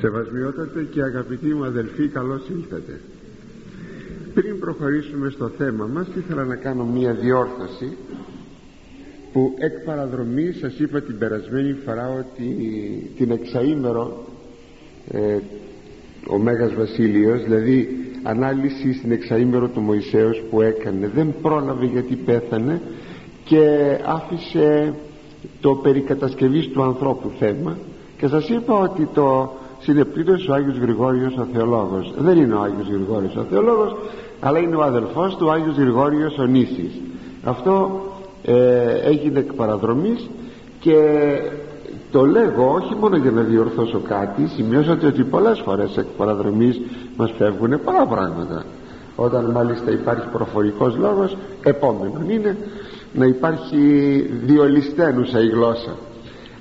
Σεβασμιότατε και αγαπητοί μου αδελφοί καλώς ήλθατε. Πριν προχωρήσουμε στο θέμα μας ήθελα να κάνω μία διόρθωση που εκ παραδρομή σας είπα την περασμένη φορά ότι την εξαήμερο ε, ο Μέγας Βασίλειος δηλαδή ανάλυση στην εξαήμερο του Μωυσέως που έκανε δεν πρόλαβε γιατί πέθανε και άφησε το περικατασκευής του ανθρώπου θέμα. Και σας είπα ότι το συνεπλήρωσε ο Άγιος Γρηγόριος ο Θεολόγος δεν είναι ο Άγιος Γρηγόριος ο Θεολόγος αλλά είναι ο αδελφός του Άγιος Γρηγόριος ο Νήσης αυτό ε, έγινε εκ παραδρομής και το λέγω όχι μόνο για να διορθώσω κάτι σημειώσατε ότι πολλές φορές εκ παραδρομής μας φεύγουν πολλά πράγματα. Όταν μάλιστα υπάρχει προφορικός λόγος επόμενο είναι να υπάρχει διολυστένουσα η γλώσσα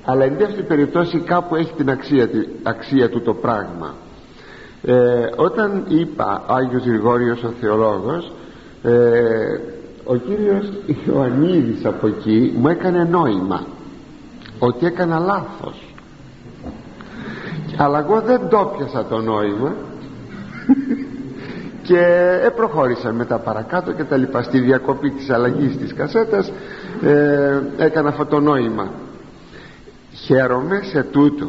αλλά εν δεύτερη περιπτώσει κάπου έχει την αξία, αξία του το πράγμα. Ε, όταν είπα Άγιος Γρηγόριος ο θεολόγος ε, ο κύριος Ιωαννίδης από εκεί μου έκανε νόημα ότι έκανα λάθος. Αλλά εγώ δεν το πιασα το νόημα και προχώρησα μετά παρακάτω και τα λοιπά. Στη διακοπή της αλλαγής της κασέτας ε, έκανα αυτό το νόημα χαίρομαι σε τούτο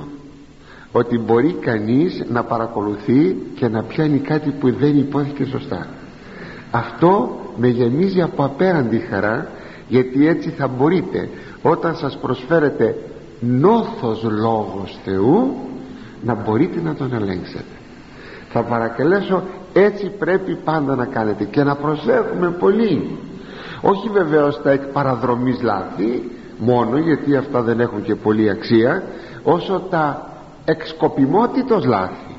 ότι μπορεί κανείς να παρακολουθεί και να πιάνει κάτι που δεν υπόθηκε σωστά. Αυτό με γεμίζει από απέραντη χαρά γιατί έτσι θα μπορείτε όταν σας προσφέρετε νόθος λόγος Θεού να μπορείτε να τον ελέγξετε. Θα παρακαλέσω έτσι πρέπει πάντα να κάνετε και να προσέχουμε πολύ. Όχι βεβαίως τα εκ παραδρομής λάθη μόνο γιατί αυτά δεν έχουν και πολύ αξία όσο τα εξκοπιμότητος λάθη.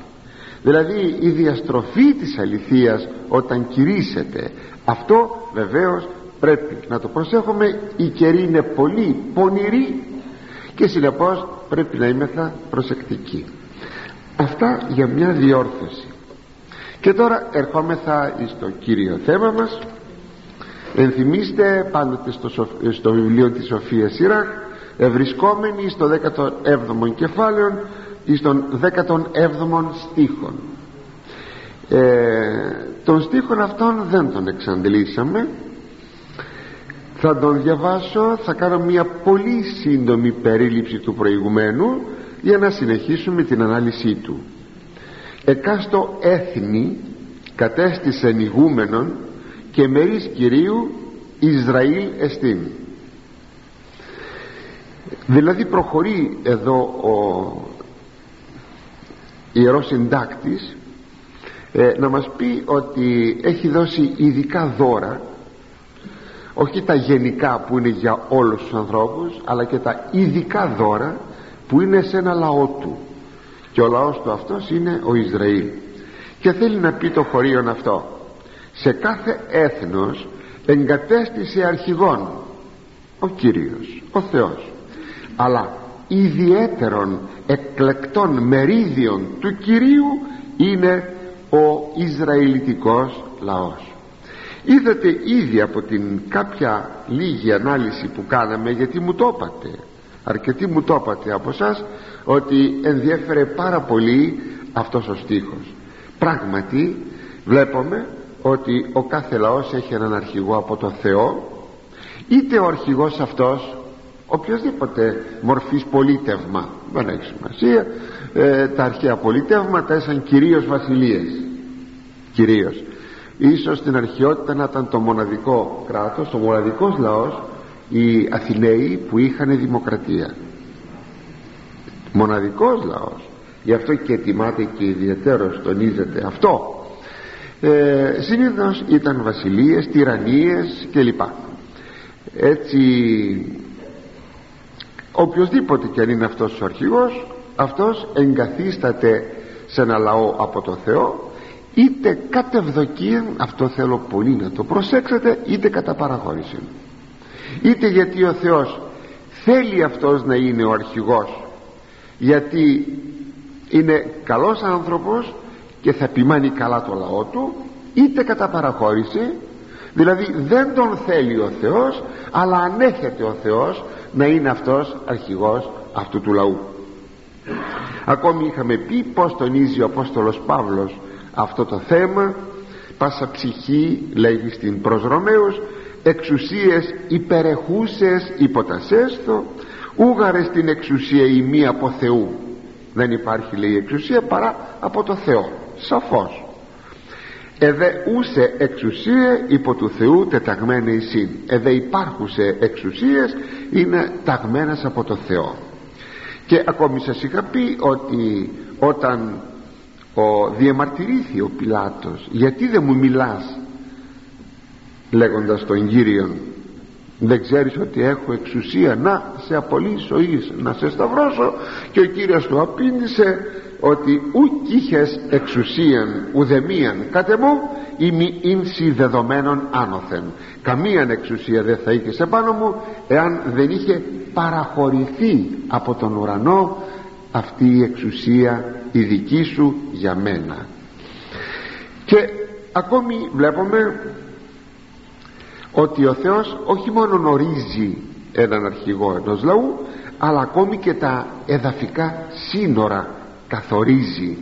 Δηλαδή η διαστροφή της αληθείας όταν κηρύσσεται. Αυτό βεβαίως πρέπει να το προσέχουμε. Η καιρή είναι πολύ πονηρή και συνεπώς πρέπει να είμεθα προσεκτικοί. Αυτά για μια διόρθωση. Και τώρα ερχόμεθα στο κύριο θέμα μας ενθυμίστε πάντοτε στο, στο βιβλίο της Σοφίας Σιράχ ευρισκόμενοι στο 17ο κεφάλαιο ή στον 17ο στίχον. Ε, τον στίχον αυτόν δεν τον εξαντλήσαμε. Θα τον διαβάσω θα κάνω μια πολύ σύντομη περίληψη του προηγουμένου για να συνεχίσουμε την ανάλυση του. Εκάστο έθνη κατέστησεν ηγούμενον και μερίς Κυρίου Ισραήλ εστίν. Δηλαδή προχωρεί εδώ ο ιερός συντάκτης ε, να μας πει ότι έχει δώσει ειδικά δώρα όχι τα γενικά που είναι για όλους τους ανθρώπους αλλά και τα ειδικά δώρα που είναι σε ένα λαό του. Και ο λαός του αυτός είναι ο Ισραήλ. Και θέλει να πει το χωρίον αυτό σε κάθε έθνος εγκατέστησε αρχηγόν ο Κύριος ο Θεός αλλά ιδιαίτερον εκλεκτών μερίδιων του Κυρίου είναι ο Ισραηλιτικός λαός. Είδατε ήδη από την κάποια λίγη ανάλυση που κάναμε γιατί μου το είπατε αρκετοί μου το είπατε από εσά ότι ενδιέφερε πάρα πολύ αυτός ο στίχος. Πράγματι βλέπουμε ότι ο κάθε λαός έχει έναν αρχηγό από το Θεό είτε ο αρχηγός αυτός οποιοδήποτε μορφής πολίτευμα δεν έχει σημασία ε, τα αρχαία πολίτευματα ήσαν κυρίως βασιλείες. Κυρίως. Ίσως στην αρχαιότητα να ήταν το μοναδικό κράτος ο μοναδικός λαός οι Αθηναίοι που είχαν δημοκρατία. Μοναδικός λαός. Γι' αυτό και ετοιμάται και ιδιαίτερο τονίζεται αυτό ε, συνήθως ήταν βασιλείες, τυραννίες κλπ. Έτσι οποιοδήποτε και αν είναι αυτός ο αρχηγός αυτός εγκαθίσταται σε ένα λαό από το Θεό είτε κατ' ευδοκία αυτό θέλω πολύ να το προσέξετε είτε κατά παραχώρηση. Είτε γιατί ο Θεός θέλει αυτός να είναι ο αρχηγός γιατί είναι καλός άνθρωπος και θα επιμάνει καλά το λαό του είτε κατά παραχώρηση δηλαδή δεν τον θέλει ο Θεός αλλά ανέχεται ο Θεός να είναι αυτός αρχηγός αυτού του λαού. Ακόμη είχαμε πει πως τονίζει ο Απόστολος Παύλος αυτό το θέμα πάσα ψυχή λέγει στην προς Ρωμαίους εξουσίες υπερεχούσες υποτασέστο ούγαρες στην εξουσία η μία από Θεού δεν υπάρχει λέει εξουσία παρά από το Θεό σαφώς. Εδε ούσε εξουσία υπό του Θεού τεταγμένη εισήν. Εδε υπάρχουσε εξουσίες είναι ταγμένες από το Θεό. Και ακόμη σας είχα πει ότι όταν ο διαμαρτυρήθη ο Πιλάτος γιατί δεν μου μιλάς λέγοντας τον Κύριον δεν ξέρεις ότι έχω εξουσία. Να σε απολύσω εις να σε σταυρώσω και ο Κύριος του απήντησε ότι ουκ είχες εξουσίαν ουδεμίαν κάτε μου ημι ίνσι δεδομένων άνωθεν. Καμίαν εξουσία δεν θα είχες επάνω μου εάν δεν είχε παραχωρηθεί από τον ουρανό αυτή η εξουσία η δική σου για μένα. Και ακόμη βλέπουμε ότι ο Θεός όχι μόνο ορίζει έναν αρχηγό ενός λαού αλλά ακόμη και τα εδαφικά σύνορα καθορίζει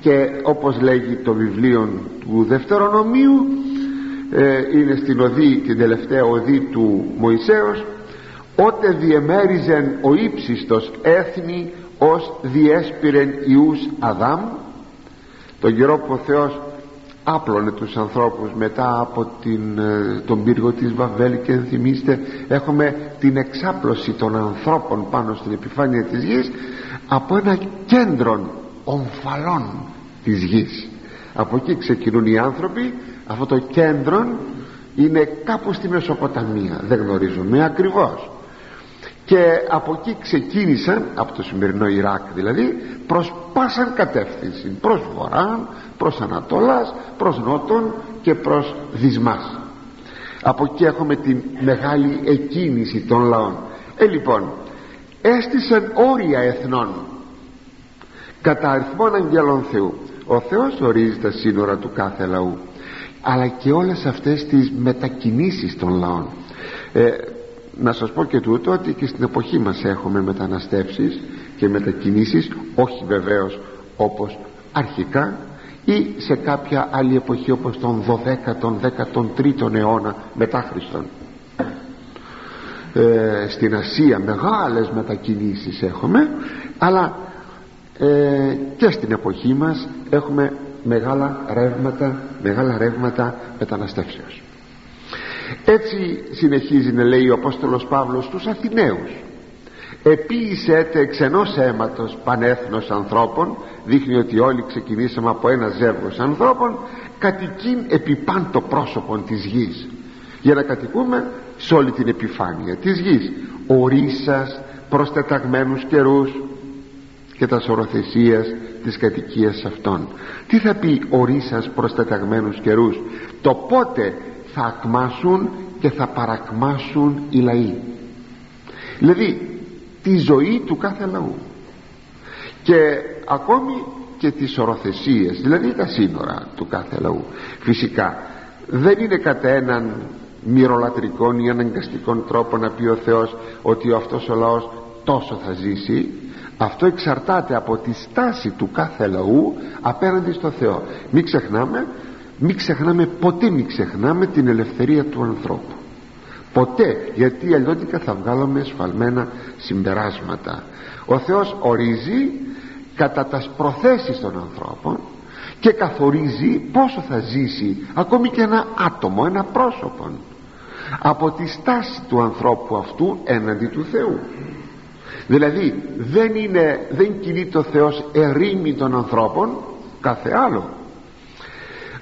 και όπως λέγει το βιβλίο του Δευτερονομίου ε, είναι στην οδή την τελευταία οδή του Μωυσέως ότε διεμέριζεν ο ύψιστος έθνη ως διέσπηρεν Ιούς Αδάμ τον καιρό που ο Θεός άπλωνε τους ανθρώπους μετά από την, ε, τον πύργο της Βαβέλ και θυμίστε έχουμε την εξάπλωση των ανθρώπων πάνω στην επιφάνεια της γης από ένα κέντρο ομφαλών της γης. Από εκεί ξεκινούν οι άνθρωποι. Αυτό το κέντρο είναι κάπου στη Μεσοποταμία. Δεν γνωρίζουμε ακριβώς. Και από εκεί ξεκίνησαν από το σημερινό Ιράκ δηλαδή προς πάσαν κατεύθυνση. Προς βορρά, προς ανατολάς προς νότον και προς δυσμάς. Από εκεί έχουμε την μεγάλη εκκίνηση των λαών. Ε λοιπόν έστησαν όρια εθνών. Κατά αριθμών αγγέλων Θεού ο Θεός ορίζει τα σύνορα του κάθε λαού αλλά και όλες αυτές τις μετακινήσεις των λαών. Ε, να σας πω και τούτο ότι και στην εποχή μας έχουμε μεταναστεύσεις και μετακινήσεις όχι βεβαίως όπως αρχικά ή σε κάποια άλλη εποχή όπως τον 12ο, 13ο αιώνα μετά Χριστόν ε, στην Ασία μεγάλες μετακινήσεις έχουμε αλλά ε, και στην εποχή μας έχουμε μεγάλα ρεύματα μεγάλα ρεύματα μεταναστεύσεως. Έτσι συνεχίζει να λέει ο Απόστολος Παύλος στους Αθηναίους. Επίησέτε εξ ενός αίματος πανέθνος ανθρώπων δείχνει ότι όλοι ξεκινήσαμε από ένα ζεύγος ανθρώπων κατοικήν επί πάντο πρόσωπον της γης για να κατοικούμε σε όλη την επιφάνεια της γης. Ορίσας προστεταγμένους καιρούς και τα σωροθεσίας της κατοικίας αυτών. Τι θα πει ορίσας προσταταγμένους καιρούς; Το πότε θα ακμάσουν και θα παρακμάσουν οι λαοί. Δηλαδή τη ζωή του κάθε λαού. Και ακόμη και τις οροθεσίες δηλαδή τα σύνορα του κάθε λαού. Φυσικά δεν είναι κατά έναν μυρολατρικών ή αναγκαστικών τρόπο να πει ο Θεός ότι αυτός ο λαός τόσο θα ζήσει αυτό εξαρτάται από τη στάση του κάθε λαού απέναντι στο Θεό. Μην ξεχνάμε μην ξεχνάμε ποτέ μην ξεχνάμε την ελευθερία του ανθρώπου. Ποτέ γιατί αλλιώτικα θα βγάλουμε σφαλμένα συμπεράσματα. Ο Θεός ορίζει κατά τας προθέσεις των ανθρώπων και καθορίζει πόσο θα ζήσει ακόμη και ένα άτομο, ένα πρόσωπο από τη στάση του ανθρώπου αυτού έναντι του Θεού. Δηλαδή δεν είναι δεν κινείται ο Θεός ερήμη των ανθρώπων κάθε άλλο.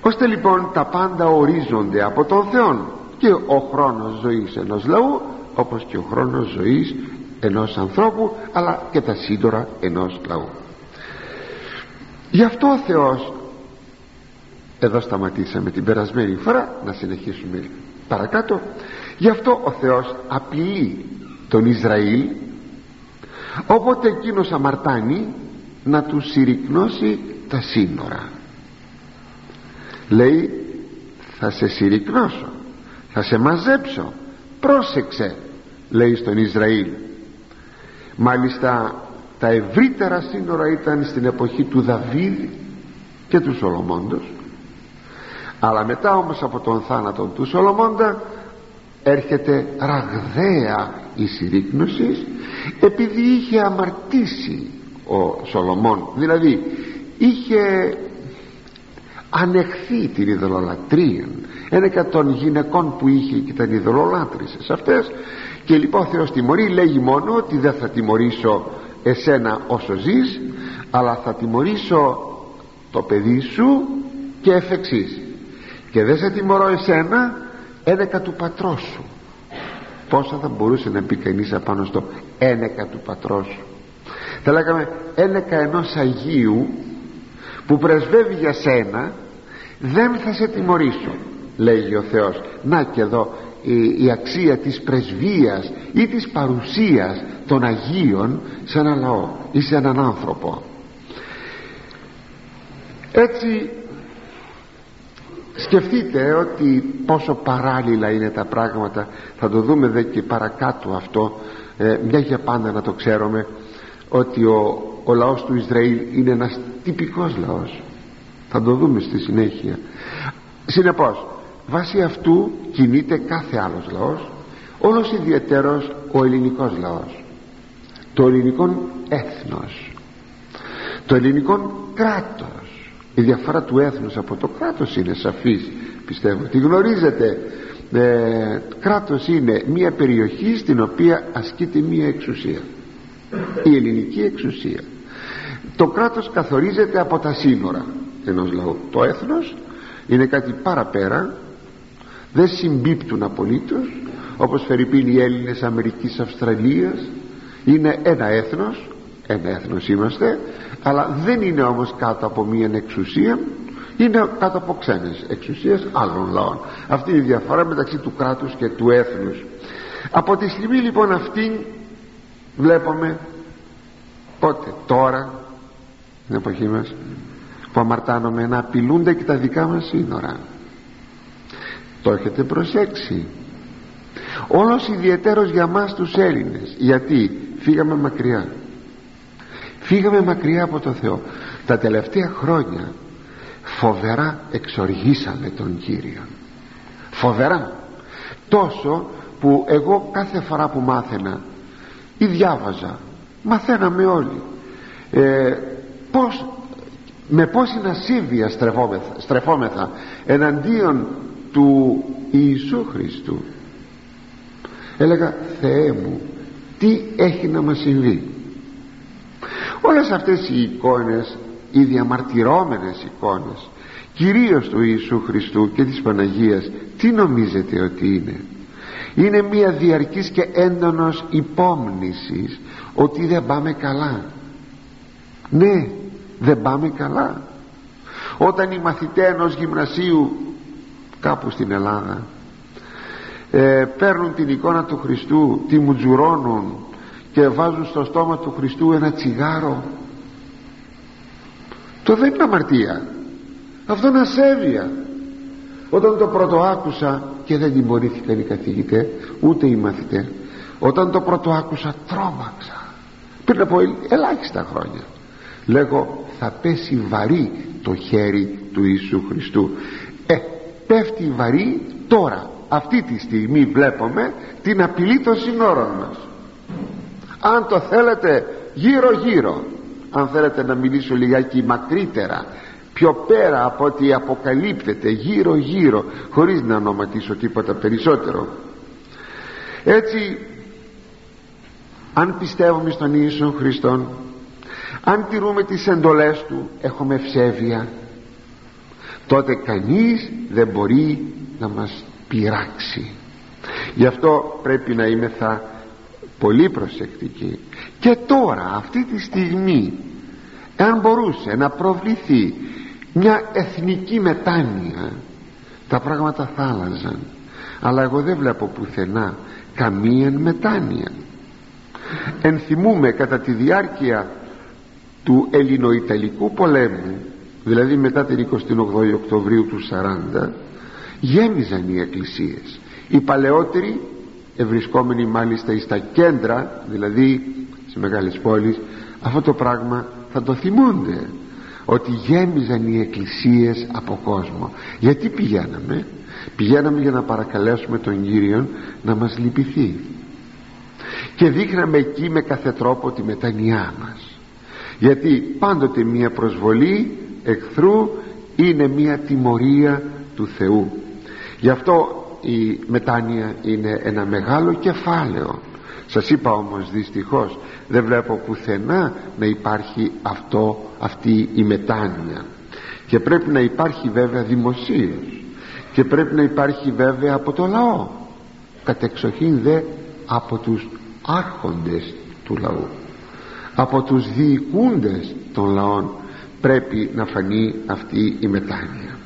Ώστε λοιπόν τα πάντα ορίζονται από τον Θεό και ο χρόνος ζωής ενός λαού όπως και ο χρόνος ζωής ενός ανθρώπου αλλά και τα σύντορα ενός λαού. Γι' αυτό ο Θεός εδώ σταματήσαμε την περασμένη φορά να συνεχίσουμε παρακάτω. Γι' αυτό ο Θεός απειλεί τον Ισραήλ όποτε εκείνος αμαρτάνει να του συρρυκνώσει τα σύνορα. Λέει θα σε συρρυκνώσω θα σε μαζέψω πρόσεξε λέει στον Ισραήλ. Μάλιστα τα ευρύτερα σύνορα ήταν στην εποχή του Δαβίδ και του Σολομώντος αλλά μετά όμως από τον θάνατο του Σολομώντα έρχεται ραγδαία η συρρήκνωση επειδή είχε αμαρτήσει ο Σολομών δηλαδή είχε ανεχθεί την ειδωλολατρία ένα και των γυναικών που είχε και ήταν ειδωλολάτρησες αυτές και λοιπόν ο Θεός τιμωρεί λέγει μόνο ότι δεν θα τιμωρήσω εσένα όσο ζεις αλλά θα τιμωρήσω το παιδί σου και εφ' εξής. Και δεν σε τιμωρώ εσένα ένεκα του πατρός σου. Πόσα θα μπορούσε να πει κανείς απάνω στο ένεκα του πατρός σου. Θα λέγαμε ένεκα ενός Αγίου που πρεσβεύει για σένα δεν θα σε τιμωρήσω λέγει ο Θεός. Να και εδώ η, η αξία της πρεσβείας ή της παρουσίας των Αγίων σε ένα λαό ή σε έναν άνθρωπο. Έτσι σκεφτείτε ότι πόσο παράλληλα είναι τα πράγματα. Θα το δούμε δε και παρακάτω αυτό. Ε, μια για πάντα να το ξέρουμε ότι ο, ο λαός του Ισραήλ είναι ένας τυπικός λαός. Θα το δούμε στη συνέχεια. Συνεπώς βάσει αυτού κινείται κάθε άλλος λαός όλος ιδιαίτερος ο ελληνικός λαός. Το ελληνικό έθνος. Το ελληνικό κράτος η διαφορά του έθνους από το κράτος είναι σαφής πιστεύω. Τη γνωρίζετε. Ε, κράτος είναι μια περιοχή στην οποία ασκείται μια εξουσία. Η ελληνική εξουσία. Το κράτος καθορίζεται από τα σύνορα ενός λαού. Το έθνος είναι κάτι παραπέρα δεν συμπίπτουν απολύτως όπως φερειπίνει οι Έλληνες Αμερικής Αυστραλίας είναι ένα έθνος ένα έθνος είμαστε αλλά δεν είναι όμως κάτω από μία εξουσία είναι κάτω από ξένες εξουσίες άλλων λαών. Αυτή είναι η διαφορά μεταξύ του κράτους και του έθνους. Από τη στιγμή λοιπόν αυτή βλέπουμε πότε τώρα την εποχή μας που αμαρτάνομαι να απειλούνται και τα δικά μας σύνορα. Το έχετε προσέξει. Όλος ιδιαιτέρως για μας τους Έλληνες. Γιατί; Φύγαμε μακριά φύγαμε μακριά από το Θεό. Τα τελευταία χρόνια φοβερά εξοργήσαμε τον Κύριο. Φοβερά. Τόσο που εγώ κάθε φορά που μάθαινα ή διάβαζα μαθαίναμε όλοι ε, πως, με πόση ασύβεια στρεφόμεθα, στρεφόμεθα εναντίον του Ιησού Χριστού. Έλεγα Θεέ μου τι έχει να μας συμβεί; Όλες αυτές οι εικόνες οι διαμαρτυρόμενες εικόνες κυρίως του Ιησού Χριστού και της Παναγίας τι νομίζετε ότι είναι; Είναι μια διαρκής και έντονος υπόμνησης ότι δεν πάμε καλά. Ναι δεν πάμε καλά. Όταν οι μαθητές ενός γυμνασίου κάπου στην Ελλάδα ε, παίρνουν την εικόνα του Χριστού τη μουτζουρώνουν και βάζουν στο στόμα του Χριστού ένα τσιγάρο. Το δεν είναι αμαρτία. Αυτό είναι ασέβεια. Όταν το πρώτο άκουσα και δεν τιμωρήθηκαν οι καθηγητές ούτε οι μαθητές όταν το πρώτο άκουσα τρόμαξα. Πριν από ελάχιστα χρόνια. Λέγω θα πέσει βαρύ το χέρι του Ιησού Χριστού ε πέφτει βαρύ τώρα. Αυτή τη στιγμή βλέπουμε την απειλή των συνόρων μας αν το θέλετε γύρω γύρω. Αν θέλετε να μιλήσω λιγάκι μακρύτερα πιο πέρα από ό,τι αποκαλύπτεται γύρω γύρω χωρίς να ονοματίσω τίποτα περισσότερο. Έτσι αν πιστεύουμε στον Ιησού Χριστόν αν τηρούμε τις εντολές Του έχουμε ευσέβεια. Τότε κανείς δεν μπορεί να μας πειράξει. Γι' αυτό πρέπει να είμαι θα πολύ προσεκτικοί και τώρα αυτή τη στιγμή αν μπορούσε να προβληθεί μια εθνική μετάνοια τα πράγματα θα άλλαζαν. Αλλά εγώ δεν βλέπω πουθενά καμία μετάνοια. Ενθυμούμε κατά τη διάρκεια του ελληνοϊταλικού πολέμου δηλαδή μετά την 28η Οκτωβρίου του 40 γέμιζαν οι εκκλησίες. Οι παλαιότεροι ευρισκόμενοι μάλιστα στα κέντρα δηλαδή σε μεγάλες πόλεις αυτό το πράγμα θα το θυμούνται ότι γέμιζαν οι εκκλησίες από κόσμο. Γιατί πηγαίναμε; Πηγαίναμε για να παρακαλέσουμε τον Κύριο να μας λυπηθεί. Και δείχναμε εκεί με κάθε τρόπο τη μετανοιά μας. Γιατί πάντοτε μια προσβολή εχθρού είναι μια τιμωρία του Θεού. Γι' αυτό η μετάνοια είναι ένα μεγάλο κεφάλαιο. Σας είπα όμως δυστυχώς δεν βλέπω πουθενά να υπάρχει αυτό, αυτή η μετάνοια. Και πρέπει να υπάρχει βέβαια δημοσίως. Και πρέπει να υπάρχει βέβαια από το λαό. Κατεξοχήν δε από τους άρχοντες του λαού. Από τους διοικούντες των λαών πρέπει να φανεί αυτή η μετάνοια.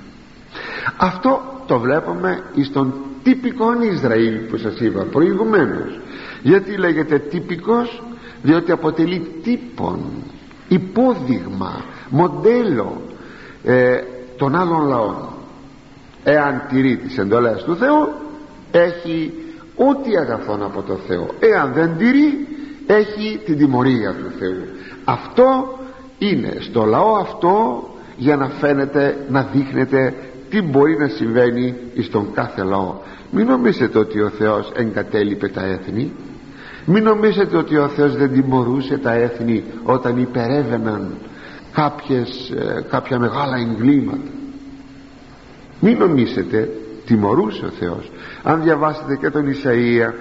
Αυτό το βλέπουμε στον τυπικό Ισραήλ που σας είπα προηγουμένως. Γιατί λέγεται τυπικός; Διότι αποτελεί τύπον υπόδειγμα μοντέλο ε, των άλλων λαών. Εάν τηρεί τις εντολές του Θεού έχει ό,τι αγαθόν από το Θεό. Εάν δεν τηρεί έχει την τιμωρία του Θεού. Αυτό είναι στο λαό αυτό για να φαίνεται να δείχνεται τι μπορεί να συμβαίνει στον κάθε λαό. Μην νομίζετε ότι ο Θεός εγκατέλειπε τα έθνη. Μην νομίζετε ότι ο Θεός δεν τιμωρούσε τα έθνη όταν υπερεύαιναν κάποιες, ε, κάποια μεγάλα εγκλήματα. Μην νομίζετε τιμωρούσε ο Θεός. Αν διαβάσετε και τον Ισαΐα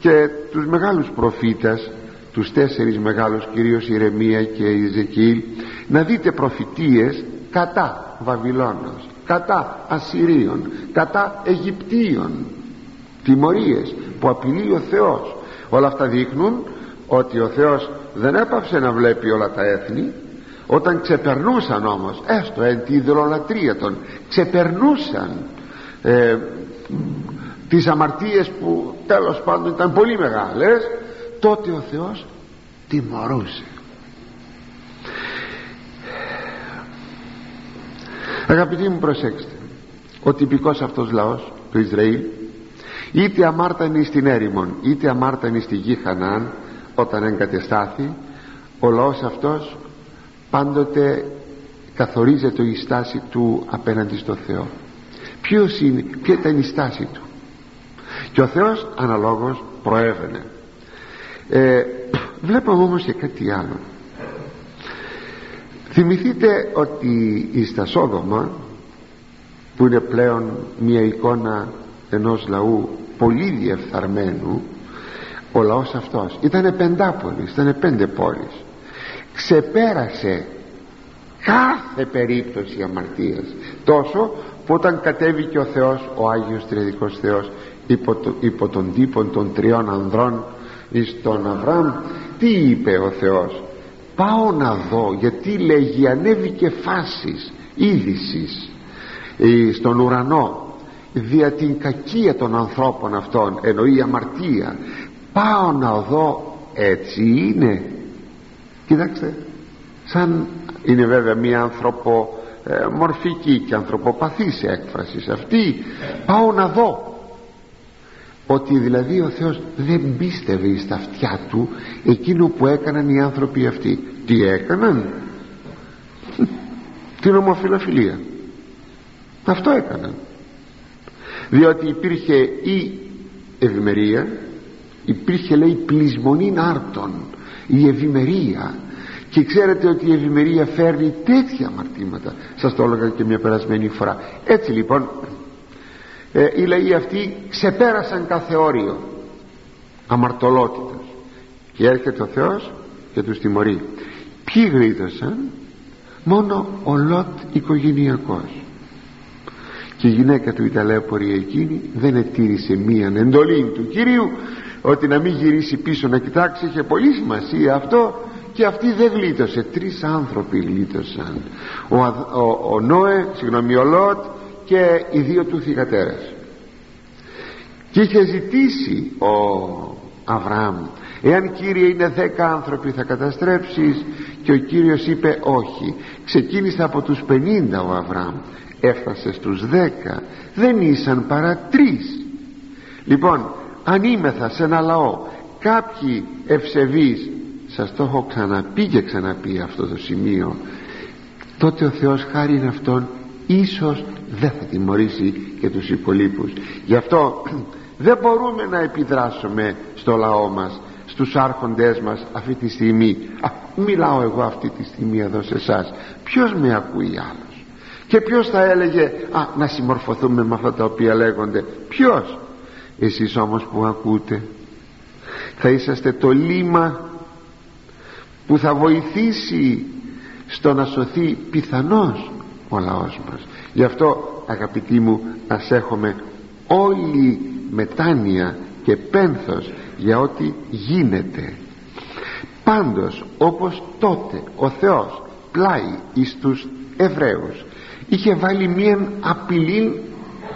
και τους μεγάλους προφήτες τους τέσσερις μεγάλους κυρίως Ηρεμία και Ιζεκίλ να δείτε προφητείες κατά Βαβυλώνος κατά Ασσυρίων κατά Αιγυπτίων τιμωρίες που απειλεί ο Θεός. Όλα αυτά δείχνουν ότι ο Θεός δεν έπαυσε να βλέπει όλα τα έθνη. Όταν ξεπερνούσαν όμως έστω εν τη ιδωλολατρία των ξεπερνούσαν ε, τις αμαρτίες που τέλος πάντων ήταν πολύ μεγάλες τότε ο Θεός τιμωρούσε αγαπητοί μου προσέξτε. Ο τυπικός αυτός λαός του Ισραήλ είτε αμάρτανη στην έρημον είτε αμάρτανη στη γη Χανάν όταν εγκατεστάθη ο λαός αυτός πάντοτε καθορίζεται η στάση του απέναντι στο Θεό. Ποιος είναι, ποια ήταν η στάση του. Και ο Θεός αναλόγως προέβαινε. Ε, βλέπουμε όμως και κάτι άλλο θυμηθείτε ότι στα Σόδομα που είναι πλέον μια εικόνα ενός λαού πολύ διεφθαρμένου ο λαός αυτός ήταν πεντάπολης ήταν πέντε πόλεις. Ξεπέρασε κάθε περίπτωση αμαρτίας τόσο που όταν κατέβηκε ο Θεός ο Άγιος Τριαδικός Θεός υπό, το, υπό τον τύπο των τριών ανδρών εις τον Αβραάμ τι είπε ο Θεός; Πάω να δω γιατί λέγει ανέβηκε φάσης είδησης στον ουρανό δια την κακία των ανθρώπων αυτών εννοεί αμαρτία. Πάω να δω έτσι είναι. Κοιτάξτε σαν είναι βέβαια μια ανθρωπο ε, μορφική και ανθρωποπαθής έκφραση αυτή. Πάω να δω ότι δηλαδή ο Θεός δεν πίστευε στα αυτιά του εκείνο που έκαναν οι άνθρωποι αυτοί. Τι έκαναν; Την ομοφιλοφιλία αυτό έκαναν. Διότι υπήρχε η ευημερία υπήρχε λέει πλεισμονή άρτων η ευημερία. Και ξέρετε ότι η ευημερία φέρνει τέτοια αμαρτήματα. Σας το έλεγα και μια περασμένη φορά. Έτσι λοιπόν ε, οι λαοί αυτοί ξεπέρασαν κάθε όριο. Αμαρτωλότητας. Και έρχεται ο Θεός και τους τιμωρεί. Ποιοι γρήγορασαν μόνο ο Λότ οικογενειακός. Και η γυναίκα του η ταλέπορη εκείνη δεν ετήρησε μίαν εντολή του Κυρίου ότι να μην γυρίσει πίσω να κοιτάξει. Είχε πολύ σημασία αυτό και αυτή δεν γλίτωσε. Τρεις άνθρωποι γλίτωσαν. Ο, ο, ο Νόε, συγγνώμη ο Λότ και οι δύο του θυγατέρες και είχε ζητήσει ο Αβραάμ εάν Κύριε είναι δέκα άνθρωποι θα καταστρέψεις και ο Κύριος είπε όχι ξεκίνησε από τους 50 ο Αβραάμ έφτασε στους δέκα δεν ήσαν παρά τρεις. Λοιπόν αν είμεθα σε ένα λαό κάποιοι ευσεβείς σας το έχω ξαναπεί και ξαναπεί αυτό το σημείο τότε ο Θεός χάρη είναι αυτόν ίσως δεν θα τιμωρήσει και τους υπολείπους. Γι' αυτό δεν μπορούμε να επιδράσουμε στο λαό μας στους άρχοντές μας αυτή τη στιγμή. Α, μιλάω εγώ αυτή τη στιγμή εδώ σε εσάς. ποιος με ακούει άλλος; Και ποιος θα έλεγε α, να συμμορφωθούμε με αυτά τα οποία λέγονται ποιος; Εσείς όμως που ακούτε θα είσαστε το λίμα που θα βοηθήσει στο να σωθεί πιθανώς ο λαός μας. Γι' αυτό αγαπητοί μου ας έχουμε όλη μετάνοια και πένθος για ό,τι γίνεται. Πάντως όπως τότε ο Θεός πλάι εις τους Εβραίους είχε βάλει μία απειλή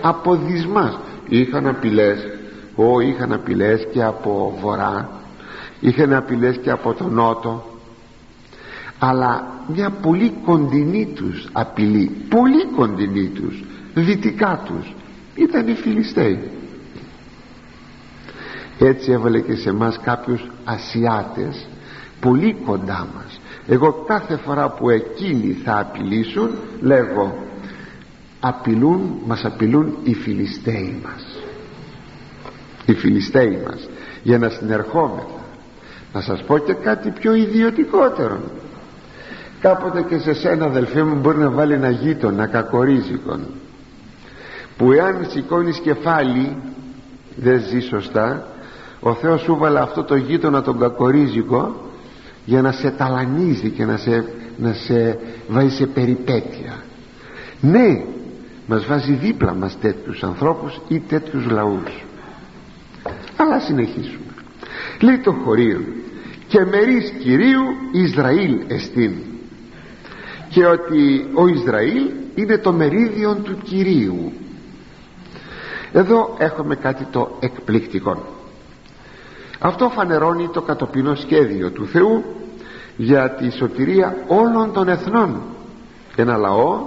από δυσμάς. Είχαν απειλές ό, είχαν απειλές και από βορρά είχαν απειλές και από τον νότο αλλά μια πολύ κοντινή τους απειλή πολύ κοντινή τους δυτικά τους ήταν οι Φιλιστέοι. Έτσι έβαλε και σε μας κάποιους Ασιάτες πολύ κοντά μας. Εγώ κάθε φορά που εκείνοι θα απειλήσουν λέγω απειλούν, μας απειλούν οι Φιλιστέοι μας οι Φιλιστέοι μας. Για να συνερχόμεθα να σας πω και κάτι πιο ιδιωτικότερο κάποτε και σε σένα αδελφέ μου μπορεί να βάλει ένα γείτονα κακορίζικον που εάν σηκώνεις κεφάλι δεν ζει σωστά ο Θεός σου βάλε αυτό το γείτονα τον κακορίζικο για να σε ταλανίζει και να σε, να σε βάζει σε περιπέτεια. Ναι μας βάζει δίπλα μας τέτοιους ανθρώπους ή τέτοιους λαούς. Αλλά συνεχίσουμε λέει το χωρίο. Και μερίς Κυρίου Ισραήλ εστίν και ότι ο Ισραήλ είναι το μερίδιο του Κυρίου. Εδώ έχουμε κάτι το εκπληκτικό. Αυτό φανερώνει το κατοπινό σχέδιο του Θεού για τη σωτηρία όλων των εθνών. Ένα λαό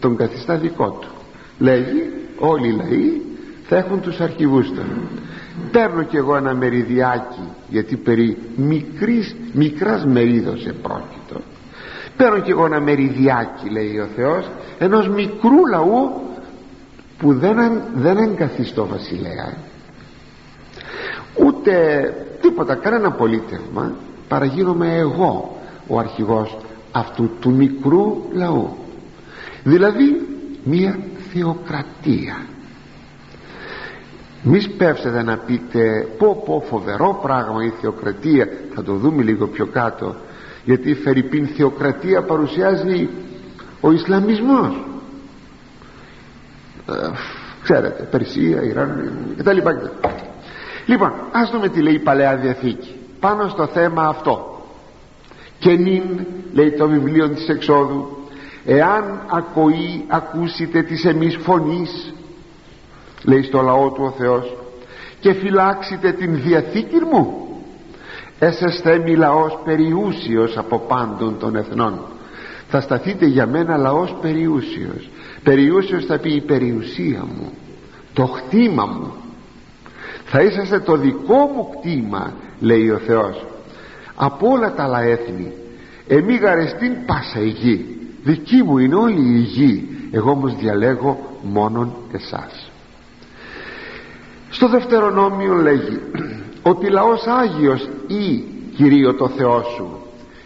τον καθιστά δικό του. Λέγει όλοι οι λαοί θα έχουν τους αρχηγούς του. Παίρνω κι εγώ ένα μεριδιάκι γιατί περί μικρής, μικράς μερίδος επρόκειτο παίρνω κι εγώ ένα μεριδιάκι λέει ο Θεός ενός μικρού λαού που δεν, δεν εγκαθιστώ βασιλέα. Ούτε τίποτα κανένα πολίτευμα παραγίνομαι εγώ ο αρχηγός αυτού του μικρού λαού. Δηλαδή μία θεοκρατία. Μη σπεύσετε να πείτε πω πω φοβερό πράγμα η θεοκρατία θα το δούμε λίγο πιο κάτω γιατί η Φερρυπίν θεοκρατία παρουσιάζει ο Ισλαμισμός. Ε, ξέρετε Περσία, Ιράν κτλ λοιπόν ας δούμε τι λέει η Παλαιά Διαθήκη. Πάνω στο θέμα αυτό. Και νυν λέει το βιβλίο της εξόδου εάν ακοεί ακούσετε της εμείς φωνής λέει στο λαό του ο Θεός και φυλάξετε την διαθήκη μου έσεσθε μη λαός περιούσιος από πάντων των εθνών. Θα σταθείτε για μένα λαός περιούσιος. Περιούσιος θα πει η περιουσία μου το χτήμα μου. Θα είσαστε το δικό μου κτήμα λέει ο Θεός από όλα τα άλλα έθνη. Εμεί γαρεστήν πάσα η γη δική μου είναι όλη η γη εγώ όμως διαλέγω μόνον εσάς. Στο δευτερονόμιο λέγει ότι λαός Άγιος ή Κυρίω το Θεό σου.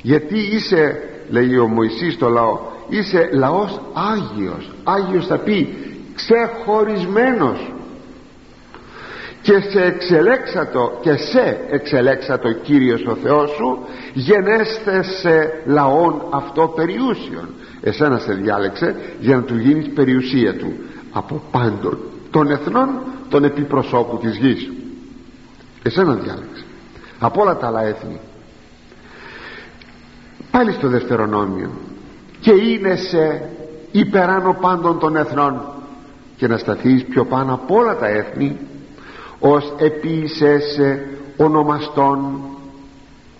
Γιατί είσαι λέει ο Μωυσής στο λαό είσαι λαός Άγιος. Άγιος θα πει ξεχωρισμένος. Και σε εξελέξατο και σε εξελέξατο Κύριος ο Θεός σου γενέστε σε λαόν αυτό περιούσιον. Εσένα σε διάλεξε για να του γίνεις περιουσία του. Από πάντων των εθνών των επιπροσώπου της γης εσένα διάλεξε. Από όλα τα άλλα έθνη. Πάλι στο δευτερονόμιο. Και είναι σε υπεράνω πάντων των εθνών. Και να σταθείς πιο πάνω από όλα τα έθνη ως επίσης ονομαστών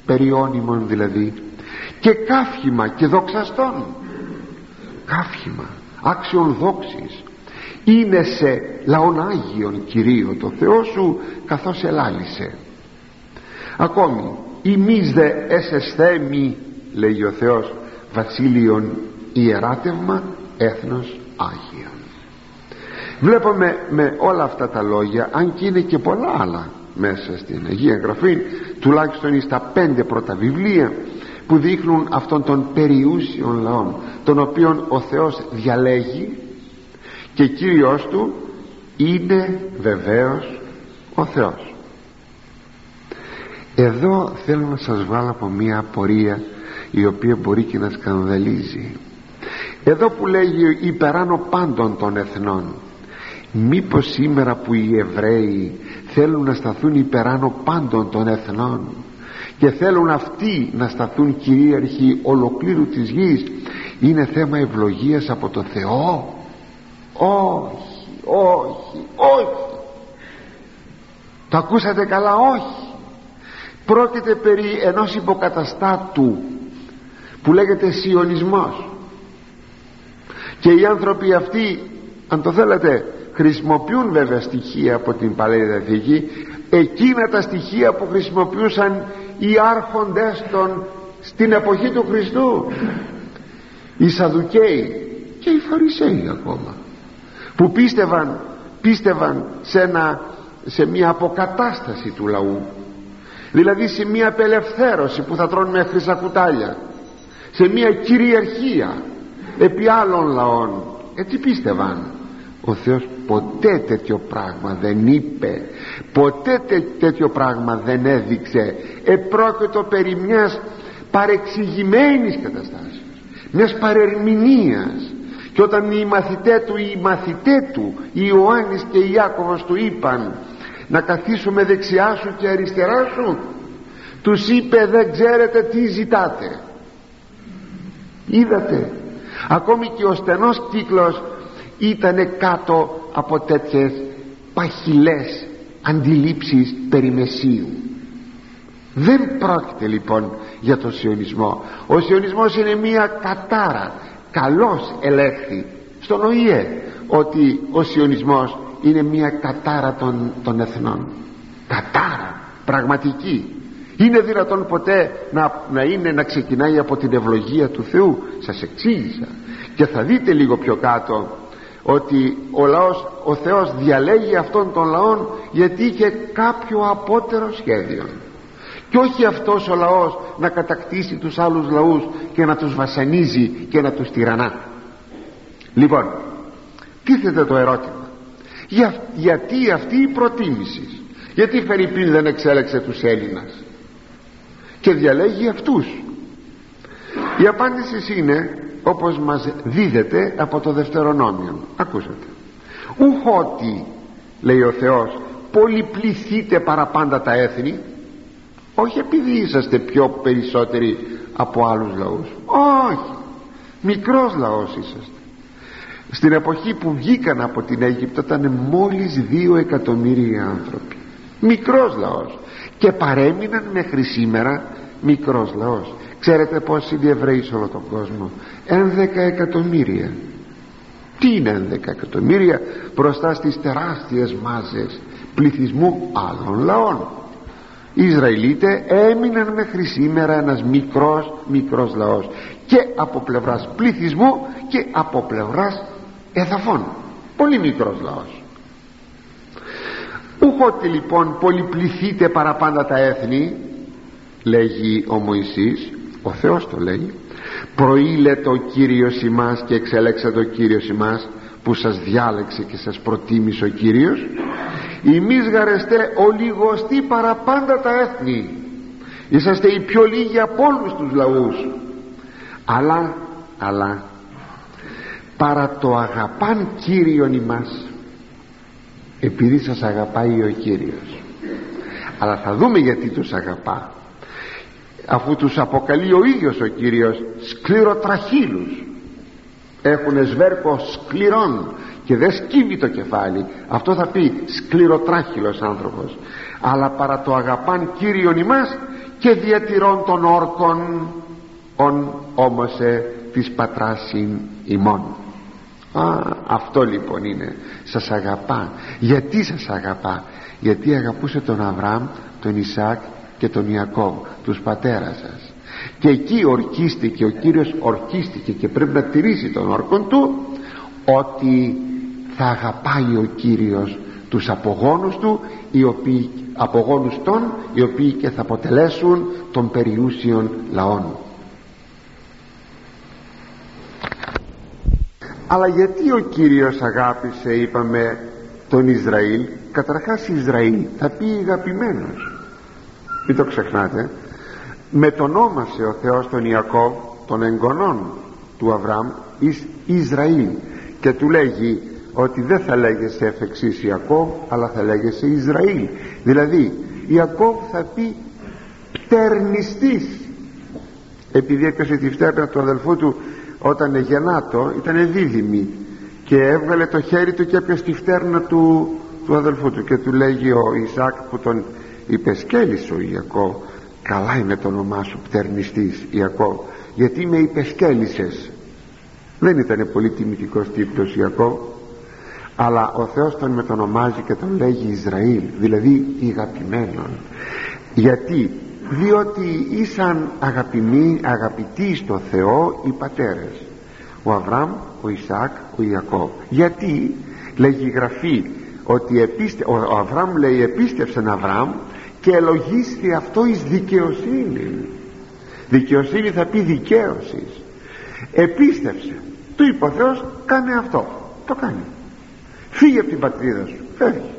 περιώνυμων δηλαδή και κάφημα και δοξαστών. Κάφημα άξιον δόξης είναι σε λαόν Άγιον Κυρίω το Θεό σου καθώς ελάλησε. Ακόμη ημείς δε εσεσθέμι λέει ο Θεός βασίλειον ιεράτευμα έθνος Άγιον. Βλέπουμε με όλα αυτά τα λόγια αν και είναι και πολλά άλλα μέσα στην Αγία Γραφή τουλάχιστον στα πέντε πρώτα βιβλία που δείχνουν αυτόν τον περιούσιον λαό τον οποίον ο Θεός διαλέγει και Κύριος του είναι βεβαίως ο Θεός. Εδώ θέλω να σας βάλω από μια απορία η οποία μπορεί και να σκανδαλίζει. Εδώ που λέγει υπεράνω πάντων των εθνών μήπως σήμερα που οι Εβραίοι θέλουν να σταθούν υπεράνω πάντων των εθνών και θέλουν αυτοί να σταθούν κυρίαρχοι ολοκλήρου της γης είναι θέμα ευλογίας από το Θεό όχι, όχι, όχι. Το ακούσατε καλά όχι. Πρόκειται περί ενός υποκαταστάτου που λέγεται σιωνισμός. Και οι άνθρωποι αυτοί αν το θέλετε χρησιμοποιούν βέβαια στοιχεία από την Παλαιά Διαθήκη εκείνα τα στοιχεία που χρησιμοποιούσαν οι άρχοντες των στην εποχή του Χριστού. Οι Σαδουκαίοι και οι Φαρισαίοι ακόμα που πίστευαν πίστευαν σε, ένα, σε μια αποκατάσταση του λαού. Δηλαδή σε μια απελευθέρωση που θα τρώνε με χρυσά κουτάλια. Σε μια κυριαρχία επί άλλων λαών. Έτσι πίστευαν; Ο Θεός ποτέ τέτοιο πράγμα δεν είπε. Ποτέ τέτοιο πράγμα δεν έδειξε. Επρόκειτο περί μιας παρεξηγημένης καταστάσεως μιας παρερμηνίας και όταν οι μαθητέ του οι μαθητέ του οι Ιωάννης και οι Ιάκωβος του είπαν να καθίσουμε δεξιά σου και αριστερά σου τους είπε δεν ξέρετε τι ζητάτε είδατε ακόμη και ο στενός κύκλος ήταν κάτω από τέτοιες παχυλές αντιλήψεις περί Μεσσίου. Δεν πρόκειται λοιπόν για τον σιωνισμό. Ο σιωνισμός είναι μια κατάρα καλώς ελέγχθη στον ΟΗΕ ότι ο σιωνισμός είναι μια κατάρα των, των εθνών. Κατάρα πραγματική. Είναι δυνατόν ποτέ να, να είναι να ξεκινάει από την ευλογία του Θεού. Σας εξήγησα. Και θα δείτε λίγο πιο κάτω ότι ο λαός ο Θεός διαλέγει αυτόν τον λαόν γιατί είχε κάποιο απότερο σχέδιο και όχι αυτός ο λαός να κατακτήσει τους άλλους λαούς και να τους βασανίζει και να τους τυραννά. Λοιπόν τίθεται το ερώτημα. Για, γιατί αυτή η προτίμηση γιατί η Φερρυπίν δεν εξέλεξε τους Έλληνας και διαλέγει αυτούς. Η απάντηση είναι όπως μας δίδεται από το Δευτερονόμιο. Ακούσατε. Ουχότι λέει ο Θεός πολυπληθείτε παραπάντα τα έθνη όχι επειδή είσαστε πιο περισσότεροι από άλλους λαούς. Όχι. Μικρός λαός είσαστε. Στην εποχή που βγήκαν από την Αίγυπτο ήταν μόλις δύο εκατομμύρια άνθρωποι. Μικρός λαός. Και παρέμειναν μέχρι σήμερα μικρός λαός. Ξέρετε πως είναι οι Εβραίοι σε όλο τον κόσμο. Ένδεκα εκατομμύρια. Τι είναι ένδεκα εκατομμύρια; Μπροστά στις τεράστιες μάζες πληθυσμού άλλων λαών οι Ισραηλίτες έμειναν μέχρι σήμερα ένας μικρός μικρός λαός. Και από πλευράς πληθυσμού και από πλευράς εδαφών. Πολύ μικρός λαός. Ούχοτε λοιπόν πολυπληθείτε παραπάντα τα έθνη λέγει ο Μωυσής ο Θεός το λέει προήλετο ο Κύριος ημάς και εξελέξατε ο Κύριος ημάς που σας διάλεξε και σας προτίμησε ο Κύριος. Ημείς γαρεστέ ολιγοστοί παραπάντα τα έθνη. Είσαστε οι πιο λίγοι από όλους τους λαούς. Αλλά αλλά παρά το αγαπάν Κύριον ημάς επειδή σας αγαπάει ο Κύριος. Αλλά θα δούμε γιατί τους αγαπά. Αφού τους αποκαλεί ο ίδιος ο Κύριος σκληροτραχύλους έχουν σβέρκο σκληρών και δεν σκύβει το κεφάλι. Αυτό θα πει σκληροτράχυλος άνθρωπος. Αλλά παρά το αγαπάν Κύριον ημάς και διατηρών των όρκων ον όμως ε, της πατράσιν ημών. Α, αυτό λοιπόν είναι. Σας αγαπά. Γιατί σας αγαπά; Γιατί αγαπούσε τον Αβραάμ τον Ισάκ και τον Ιακώβ τους πατέρας σας και εκεί ορκίστηκε ο Κύριος ορκίστηκε και πρέπει να τηρήσει τον όρκον του ότι θα αγαπάει ο Κύριος τους απογόνους του οι οποίοι, απογόνους των οι οποίοι και θα αποτελέσουν των περιούσιων λαών αλλά γιατί ο Κύριος αγάπησε είπαμε τον Ισραήλ; Καταρχάς Ισραήλ θα πει αγαπημένος μην το ξεχνάτε με τον όνομασε ο Θεός τον Ιακώβ των εγγονών του Αβραάμ εις Ισραήλ. Και του λέγει ότι δεν θα λέγεσαι εφ' εξής Ιακώβ αλλά θα λέγεσαι Ισραήλ. Δηλαδή Ιακώβ θα πει πτερνιστής. Επειδή έπιασε τη φτέρνα του αδελφού του όταν γεννάτο ήταν δίδυμη. Και έβγαλε το χέρι του και έπιασε τη φτέρνα του, του αδελφού του. Και του λέγει ο Ισάκ που τον υπεσκέλησε ο Ιακώβ καλά είναι το όνομά σου πτερνιστής Ιακώβ. Γιατί με υπεσκέλισες δεν ήταν πολύ τιμητικός τύπος Ιακώβ. Αλλά ο Θεός τον μετονομάζει και τον λέγει Ισραήλ δηλαδή αγαπημένον γιατί; Διότι ήσαν αγαπημένοι, αγαπητοί στο Θεό οι πατέρες. Ο Αβραάμ, ο Ισάκ, ο Ιακώβ. Γιατί; Λέγει η Γραφή ότι επίστε, ο, ο Αβραάμ λέει επίστευσεν Αβραάμ και ελογίσθη αυτό εις δικαιοσύνη. Δικαιοσύνη θα πει δικαίωσης. Επίστευσε του είπε ο Θεός κάνε αυτό. Το κάνει. Φύγε από την πατρίδα σου. Φεύγει.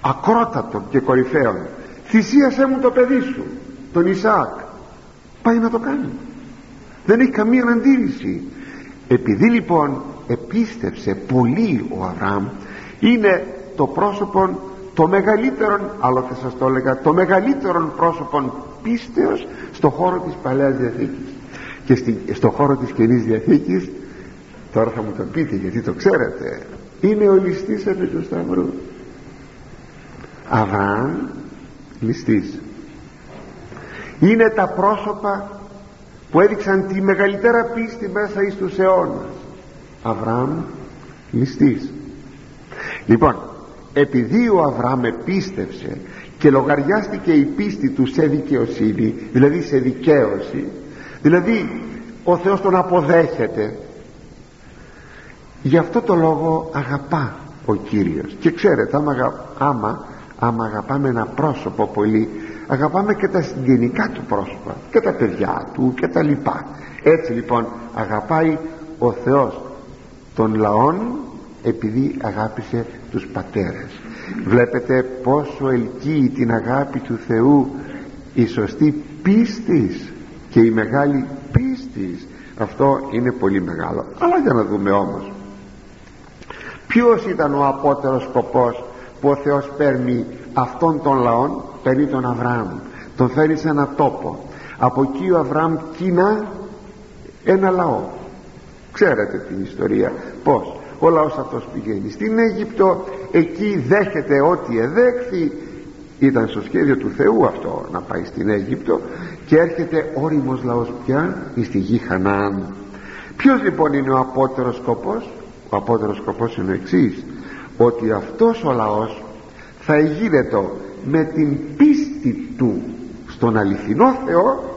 Ακρότατο και κορυφαίο θυσίασέ μου το παιδί σου τον Ισαάκ. Πάει να το κάνει. Δεν έχει καμία αντίρρηση. Επειδή λοιπόν επίστευσε πολύ ο Αβραάμ είναι το πρόσωπο το μεγαλύτερο άλλο θα σας το έλεγα το μεγαλύτερο πρόσωπο πίστεως στο χώρο της Παλαιάς Διαθήκης. Και στη, στο χώρο της Καινής Διαθήκης τώρα θα μου το πείτε γιατί το ξέρετε είναι ο ληστής επί του Σταυρού. Αβραάμ ληστής. Είναι τα πρόσωπα που έδειξαν τη μεγαλύτερα πίστη μέσα εις τους αιώνας. Αβραάμ ληστής. Λοιπόν επειδή ο Αβραάμ επίστευσε και λογαριάστηκε η πίστη του σε δικαιοσύνη δηλαδή σε δικαίωση δηλαδή ο Θεός τον αποδέχεται γι' αυτό το λόγο αγαπά ο Κύριος. Και ξέρετε άμα, άμα, άμα αγαπάμε ένα πρόσωπο πολύ αγαπάμε και τα συγγενικά του πρόσωπα και τα παιδιά του και τα λοιπά. Έτσι λοιπόν αγαπάει ο Θεός των λαών επειδή αγάπησε τους πατέρες. Βλέπετε πόσο ελκύει την αγάπη του Θεού η σωστή πίστης και η μεγάλη πίστης. Αυτό είναι πολύ μεγάλο. Αλλά για να δούμε όμως. Ποιος ήταν ο απότερος σκοπός που ο Θεός παίρνει αυτόν τον λαόν παίρνει τον Αβραάμ. Τον φέρει σε ένα τόπο. Από εκεί ο Αβραάμ κίνα ένα λαό. Ξέρετε την ιστορία. Πως ο λαός αυτός πηγαίνει στην Αίγυπτο εκεί δέχεται ό,τι εδέχθη. Ήταν στο σχέδιο του Θεού αυτό να πάει στην Αίγυπτο και έρχεται όριμος λαός πια στη γη Χανάν. Ποιος λοιπόν είναι ο απότερος σκοπός; Ο απότερος σκοπός είναι ο εξής ότι αυτός ο λαός θα εγείρετο με την πίστη του στον αληθινό Θεό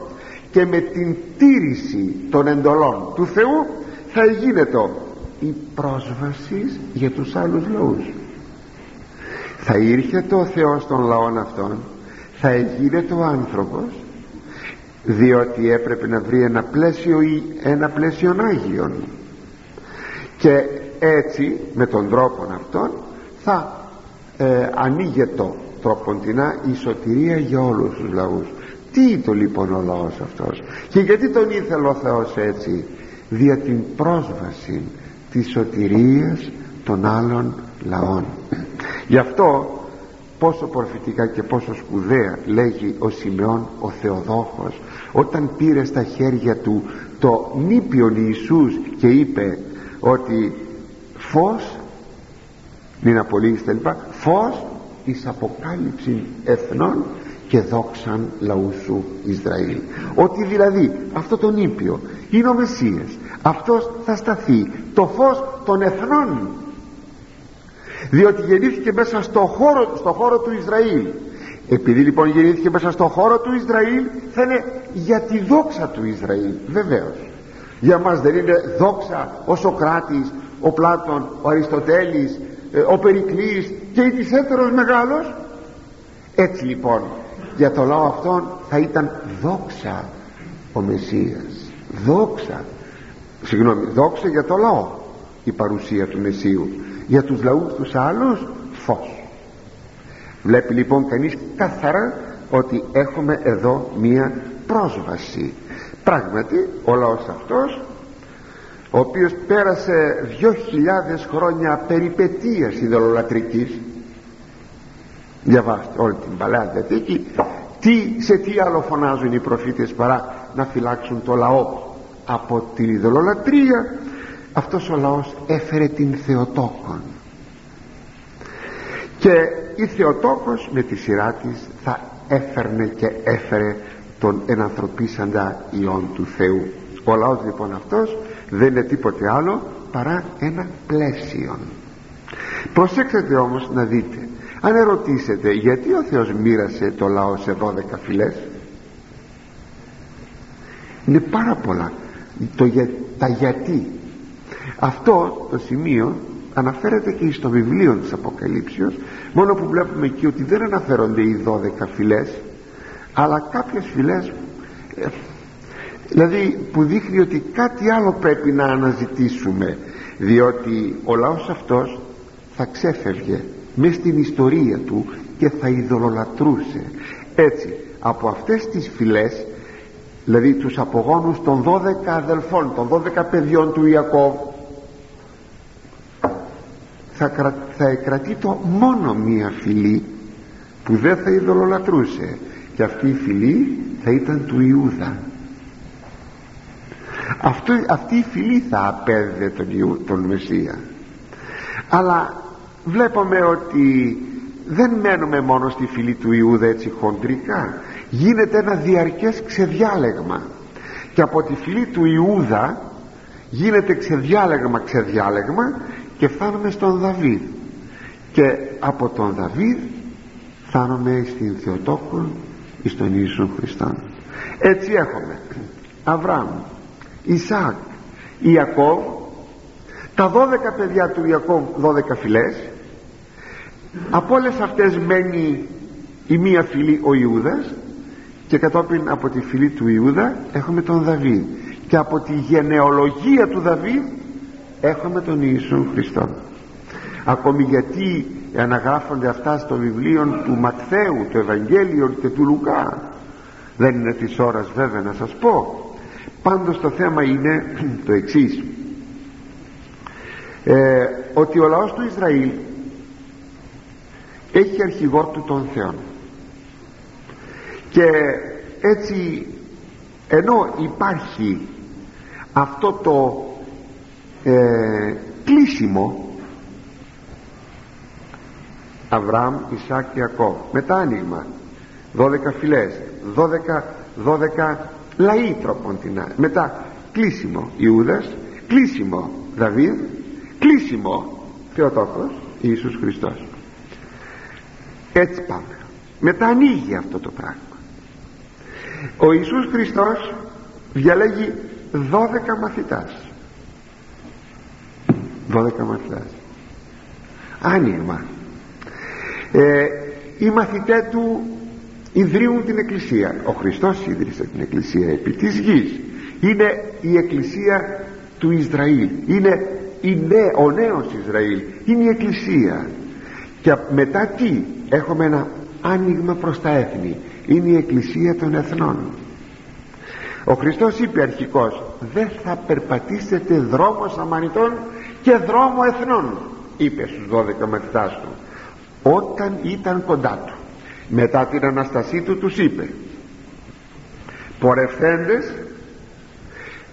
και με την τήρηση των εντολών του Θεού θα εγίνετο η πρόσβαση για τους άλλους λαούς. Θα ήρθε το Θεός των λαών αυτών θα εγίνετο ο άνθρωπος διότι έπρεπε να βρει ένα πλαίσιο ή ένα πλαίσιο Άγιον. Και έτσι με τον τρόπο αυτόν θα ε, ανοίγετο τροποντινά η σωτηρία για όλους τους λαούς. Τι το λοιπόν ο λαός αυτός; Και γιατί τον ήθελε ο Θεός έτσι; Δια την πρόσβαση της σωτηρίας των άλλων λαών. Γι' αυτό πόσο προφητικά και πόσο σπουδαία λέγει ο Σιμεών ο Θεοδόχος όταν πήρε στα χέρια του το νήπιον Ιησούς και είπε ότι φως μην απολύγεις λοιπά φως εις αποκάλυψη εθνών και δόξαν λαού σου Ισραήλ. Ότι δηλαδή αυτό το νήπιο είναι ο Μεσσίας αυτός θα σταθεί. Το φως των εθνών. Διότι γεννήθηκε μέσα στο χώρο, στο χώρο του Ισραήλ. Επειδή λοιπόν γεννήθηκε μέσα στον χώρο του Ισραήλ θα είναι για τη δόξα του Ισραήλ βεβαίως. Για μας δεν είναι δόξα ο Σοκράτης ο Πλάτων, ο Αριστοτέλης ε, ο Περικλής και η της μεγάλος. Έτσι λοιπόν για το λαό αυτόν θα ήταν δόξα ο Μεσσίας. Δόξα συγγνώμη δόξα για το λαό η παρουσία του Μεσσίου. Για τους λαούς τους άλλους φως. Βλέπει λοιπόν κανείς καθαρά ότι έχουμε εδώ μία πρόσβαση. Πράγματι ο λαός αυτός ο οποίος πέρασε δυο χιλιάδες χρόνια περιπετίας ιδωλολατρικής διαβάστε όλη την Παλαιά Διαθήκη τι, σε τι άλλο φωνάζουν οι προφήτες παρά να φυλάξουν το λαό από την ιδωλολατρία αυτός ο λαός έφερε την Θεοτόκον. Και η Θεοτόκος με τη σειρά της θα έφερνε και έφερε τον ενανθρωπίσαντα Υιόν του Θεού. Ο λαός λοιπόν αυτός δεν είναι τίποτε άλλο παρά ένα πλαίσιο. Προσέξτε όμως να δείτε. Αν ερωτήσετε γιατί ο Θεός μοίρασε το λαό σε 12 φυλές είναι πάρα πολλά το τα γιατί. Αυτό το σημείο αναφέρεται και στο βιβλίο της Αποκαλύψεως. Μόνο που βλέπουμε εκεί ότι δεν αναφέρονται οι 12 φυλές αλλά κάποιες φυλές ε, δηλαδή που δείχνει ότι κάτι άλλο πρέπει να αναζητήσουμε διότι ο λαός αυτός θα ξέφευγε μες στην ιστορία του και θα ειδωλολατρούσε έτσι από αυτές τις φυλές δηλαδή τους απογόνους των 12 αδελφών των 12 παιδιών του Ιακώβ θα, κρα, θα το μόνο μία φυλή που δεν θα ειδωλολατρούσε. Και αυτή η φυλή θα ήταν του Ιούδα. Αυτό, αυτή η φυλή θα απέδιδε τον, τον Μεσσία. Αλλά βλέπουμε ότι δεν μένουμε μόνο στη φυλή του Ιούδα έτσι χοντρικά γίνεται ένα διαρκές ξεδιάλεγμα. Και από τη φυλή του Ιούδα γίνεται ξεδιάλεγμα ξεδιάλεγμα και φτάνουμε στον Δαβίδ. Και από τον Δαβίδ φτάνουμε στην Θεοτόκο στον Ιησού Χριστό. Έτσι έχουμε Αβραάμ Ισaac Ιακώβ τα 12 παιδιά του Ιακώβ 12 φυλές. Από όλες αυτές μένει η μία φυλή ο Ιούδας και κατόπιν από τη φυλή του Ιούδα έχουμε τον Δαβίδ. Και από τη γενεολογία του Δαβίδ έχουμε τον Ιησού Χριστό ακόμη γιατί αναγράφονται αυτά στο βιβλίο του Ματθαίου του Ευαγγέλιο και του Λουκά. Δεν είναι της ώρας βέβαια να σας πω. Πάντως το θέμα είναι το εξής. Ε, ότι ο λαός του Ισραήλ έχει αρχηγό του τον Θεό και έτσι ενώ υπάρχει αυτό το ε, κλείσιμο Αβραάμ, Ισάκ και Ιακώβ μετά άνοιγμα 12 φυλές 12, 12 λαοί τρόπον την μετά κλείσιμο Ιούδας κλείσιμο Δαβίδ κλείσιμο Θεοτόκος Ιησούς Χριστός. Έτσι πάμε. Μετά ανοίγει αυτό το πράγμα ο Ιησούς Χριστός διαλέγει 12 μαθητάς. 12 μαθητάς. Άνοιγμα. Ε, οι μαθητέ του ιδρύουν την εκκλησία. Ο Χριστός ίδρυσε την εκκλησία επί της γης. Είναι η εκκλησία του Ισραήλ. Είναι η ο νέος Ισραήλ. Είναι η εκκλησία. Και μετά τι έχουμε ένα άνοιγμα προς τα έθνη είναι η εκκλησία των εθνών. Ο Χριστός είπε αρχικώς δεν θα περπατήσετε δρόμο Σαμαριτών και δρόμο εθνών είπε στους 12 μαθητάς του όταν ήταν κοντά του μετά την Αναστασή του τους είπε πορευθέντες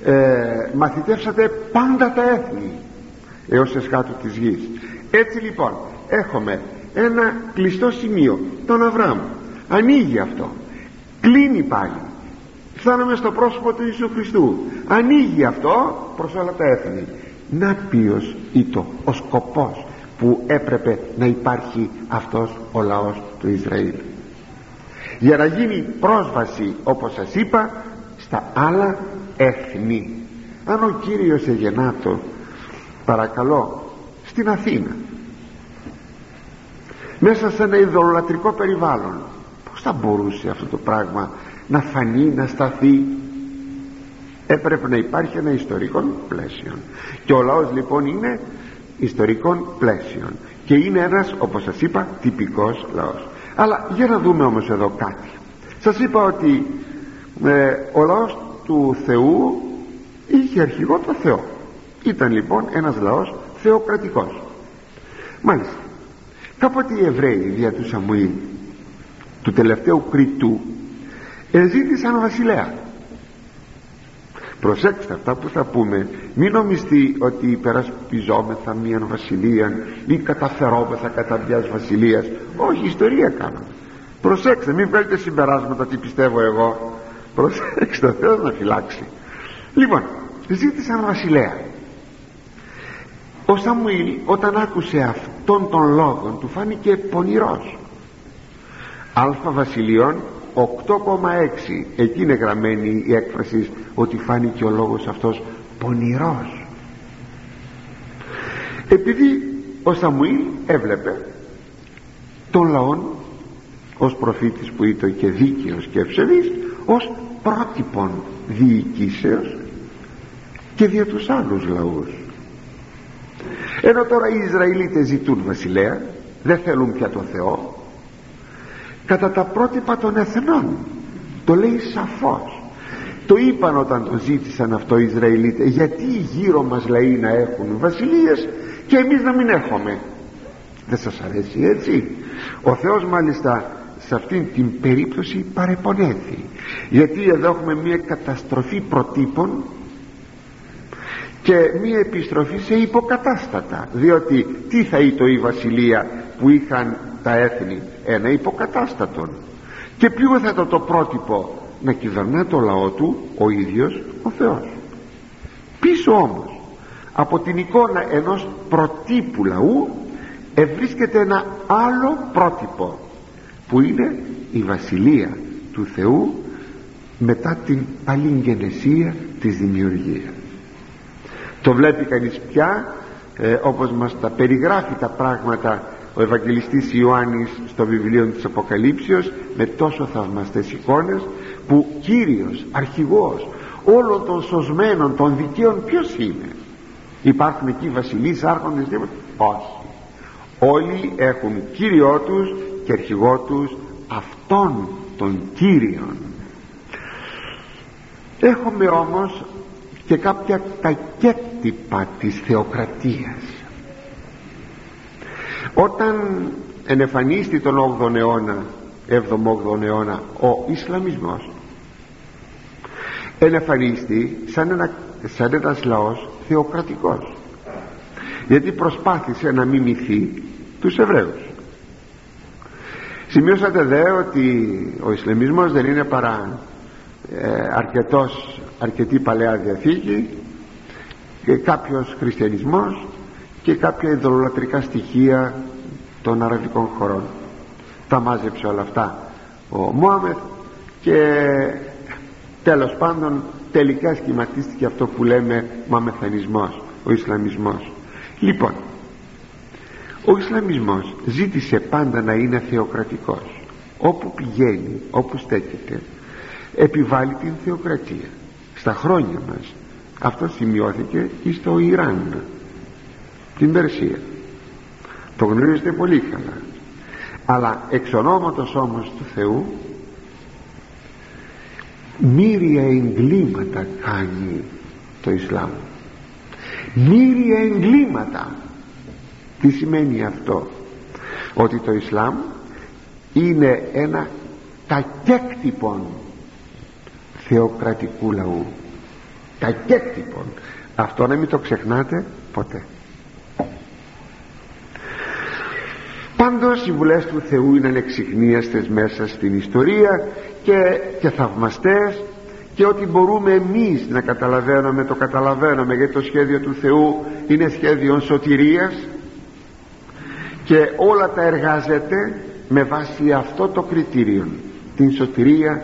ε, μαθητεύσατε πάντα τα έθνη έως εσχάτου της γης έτσι λοιπόν έχουμε ένα κλειστό σημείο τον Αβραάμ ανοίγει αυτό. Κλείνει πάλι. Φτάνουμε στο πρόσωπο του Ιησού Χριστού. Ανοίγει αυτό προς όλα τα έθνη. Να ποιος ήτο ο σκοπός που έπρεπε να υπάρχει αυτός ο λαός του Ισραήλ. Για να γίνει πρόσβαση όπως σας είπα στα άλλα έθνη. Αν ο Κύριος εγεννάτο παρακαλώ στην Αθήνα μέσα σε ένα ιδωλολατρικό περιβάλλον πως θα μπορούσε αυτό το πράγμα να φανεί, να σταθεί; Έπρεπε να υπάρχει ένα ιστορικό πλαίσιο και ο λαός λοιπόν είναι ιστορικών πλαίσιων και είναι ένας όπως σας είπα τυπικός λαός. Αλλά για να δούμε όμως εδώ κάτι. Σας είπα ότι ε, ο λαός του Θεού είχε αρχηγό το Θεό. Ήταν λοιπόν ένας λαός θεοκρατικός. Μάλιστα. Κάποτε οι Εβραίοι δια του Σαμουήλ του τελευταίου Κριτού εζήτησαν βασιλέα. Προσέξτε αυτά που θα πούμε. Μην νομιστεί ότι υπερασπιζόμεθα μίαν βασιλεία ή καταφερόμεθα κατά μιας βασιλείας. Όχι ιστορία κάνουμε προσέξτε μην βγάλετε συμπεράσματα τι πιστεύω εγώ. Προσέξτε ο Θεός να φυλάξει. Λοιπόν ζήτησαν βασιλέα. Ο Σαμουήλ όταν άκουσε αυτόν τον λόγο του φάνηκε πονηρός αλφα βασιλείων 8,6 εκεί είναι γραμμένη η έκφραση ότι φάνηκε ο λόγος αυτός πονηρός. Επειδή ο Σαμουήλ έβλεπε τον λαόν ως προφήτης που ήταν και δίκαιος και ευσεβής ως πρότυπον διοικήσεως και δια τους άλλους λαούς. Ενώ τώρα οι Ισραηλίτες ζητούν βασιλέα δεν θέλουν πια τον Θεό κατά τα πρότυπα των εθνών. Το λέει σαφώς. Το είπαν όταν το ζήτησαν αυτό οι Ισραηλίτες γιατί γύρω μας λαοί να έχουν βασιλείες και εμείς να μην έχουμε δεν σας αρέσει έτσι. Ο Θεός μάλιστα σε αυτήν την περίπτωση παρεπονέθη. Γιατί εδώ έχουμε μια καταστροφή προτύπων και μία επιστροφή σε υποκατάστατα. Διότι τι θα ήταν η βασιλεία που είχαν τα έθνη ένα υποκατάστατον. Και ποιο θα ήταν το πρότυπο να κυβερνά το λαό του ο ίδιος ο Θεός. Πίσω όμως από την εικόνα ενός προτύπου λαού ευρίσκεται ένα άλλο πρότυπο που είναι η βασιλεία του Θεού μετά την παλιγγενεσία της δημιουργίας. Το βλέπει κανείς πια ε, όπως μας τα περιγράφει τα πράγματα ο Ευαγγελιστής Ιωάννης στο βιβλίο της Αποκαλύψεως με τόσο θαυμαστές εικόνες που Κύριος, αρχηγός όλων των σωσμένων των δικαίων ποιος είναι; Υπάρχουν εκεί βασιλείς, άρχοντες όχι. Όλοι έχουν Κύριό τους και αρχηγό τους αυτόν τον Κύριον. Έχουμε όμως και κάποια κακέτυπα της θεοκρατίας όταν ενεφανίστη τον 8ο αιώνα 7ο-8ο αιώνα ο Ισλαμισμός ενεφανίστη σαν, ένα, σαν ένας λαός θεοκρατικός. Γιατί προσπάθησε να μιμηθεί τους Εβραίους. Σημειώσατε δε ότι ο Ισλαμισμός δεν είναι παρά ε, αρκετός, αρκετή Παλαιά Διαθήκη και κάποιος χριστιανισμός και κάποια ιδωλολατρικά στοιχεία των αραβικών χωρών. Τα μάζεψε όλα αυτά ο Μωάμεθ και τέλος πάντων τελικά σχηματίστηκε αυτό που λέμε μαμεθανισμός ο Ισλαμισμός. Λοιπόν ο Ισλαμισμός ζήτησε πάντα να είναι θεοκρατικός. Όπου πηγαίνει, όπου στέκεται επιβάλλει την θεοκρατία. Στα χρόνια μας αυτό σημειώθηκε και στο Ιράν την Περσία. Το γνωρίζετε πολύ καλά. Αλλά εξ ονόματος όμως του Θεού μύρια εγκλήματα κάνει το Ισλάμ. Μύρια εγκλήματα. Τι σημαίνει αυτό; Ότι το Ισλάμ είναι ένα κακέκτυπον θεοκρατικού λαού. Κακέκτυπον αυτό να μην το ξεχνάτε ποτέ πάντως οι βουλές του Θεού είναι ανεξιχνίαστες μέσα στην ιστορία και, και θαυμαστές και ότι μπορούμε εμείς να καταλαβαίνουμε το καταλαβαίνουμε γιατί το σχέδιο του Θεού είναι σχέδιο σωτηρίας και όλα τα εργάζεται με βάση αυτό το κριτήριο την σωτηρία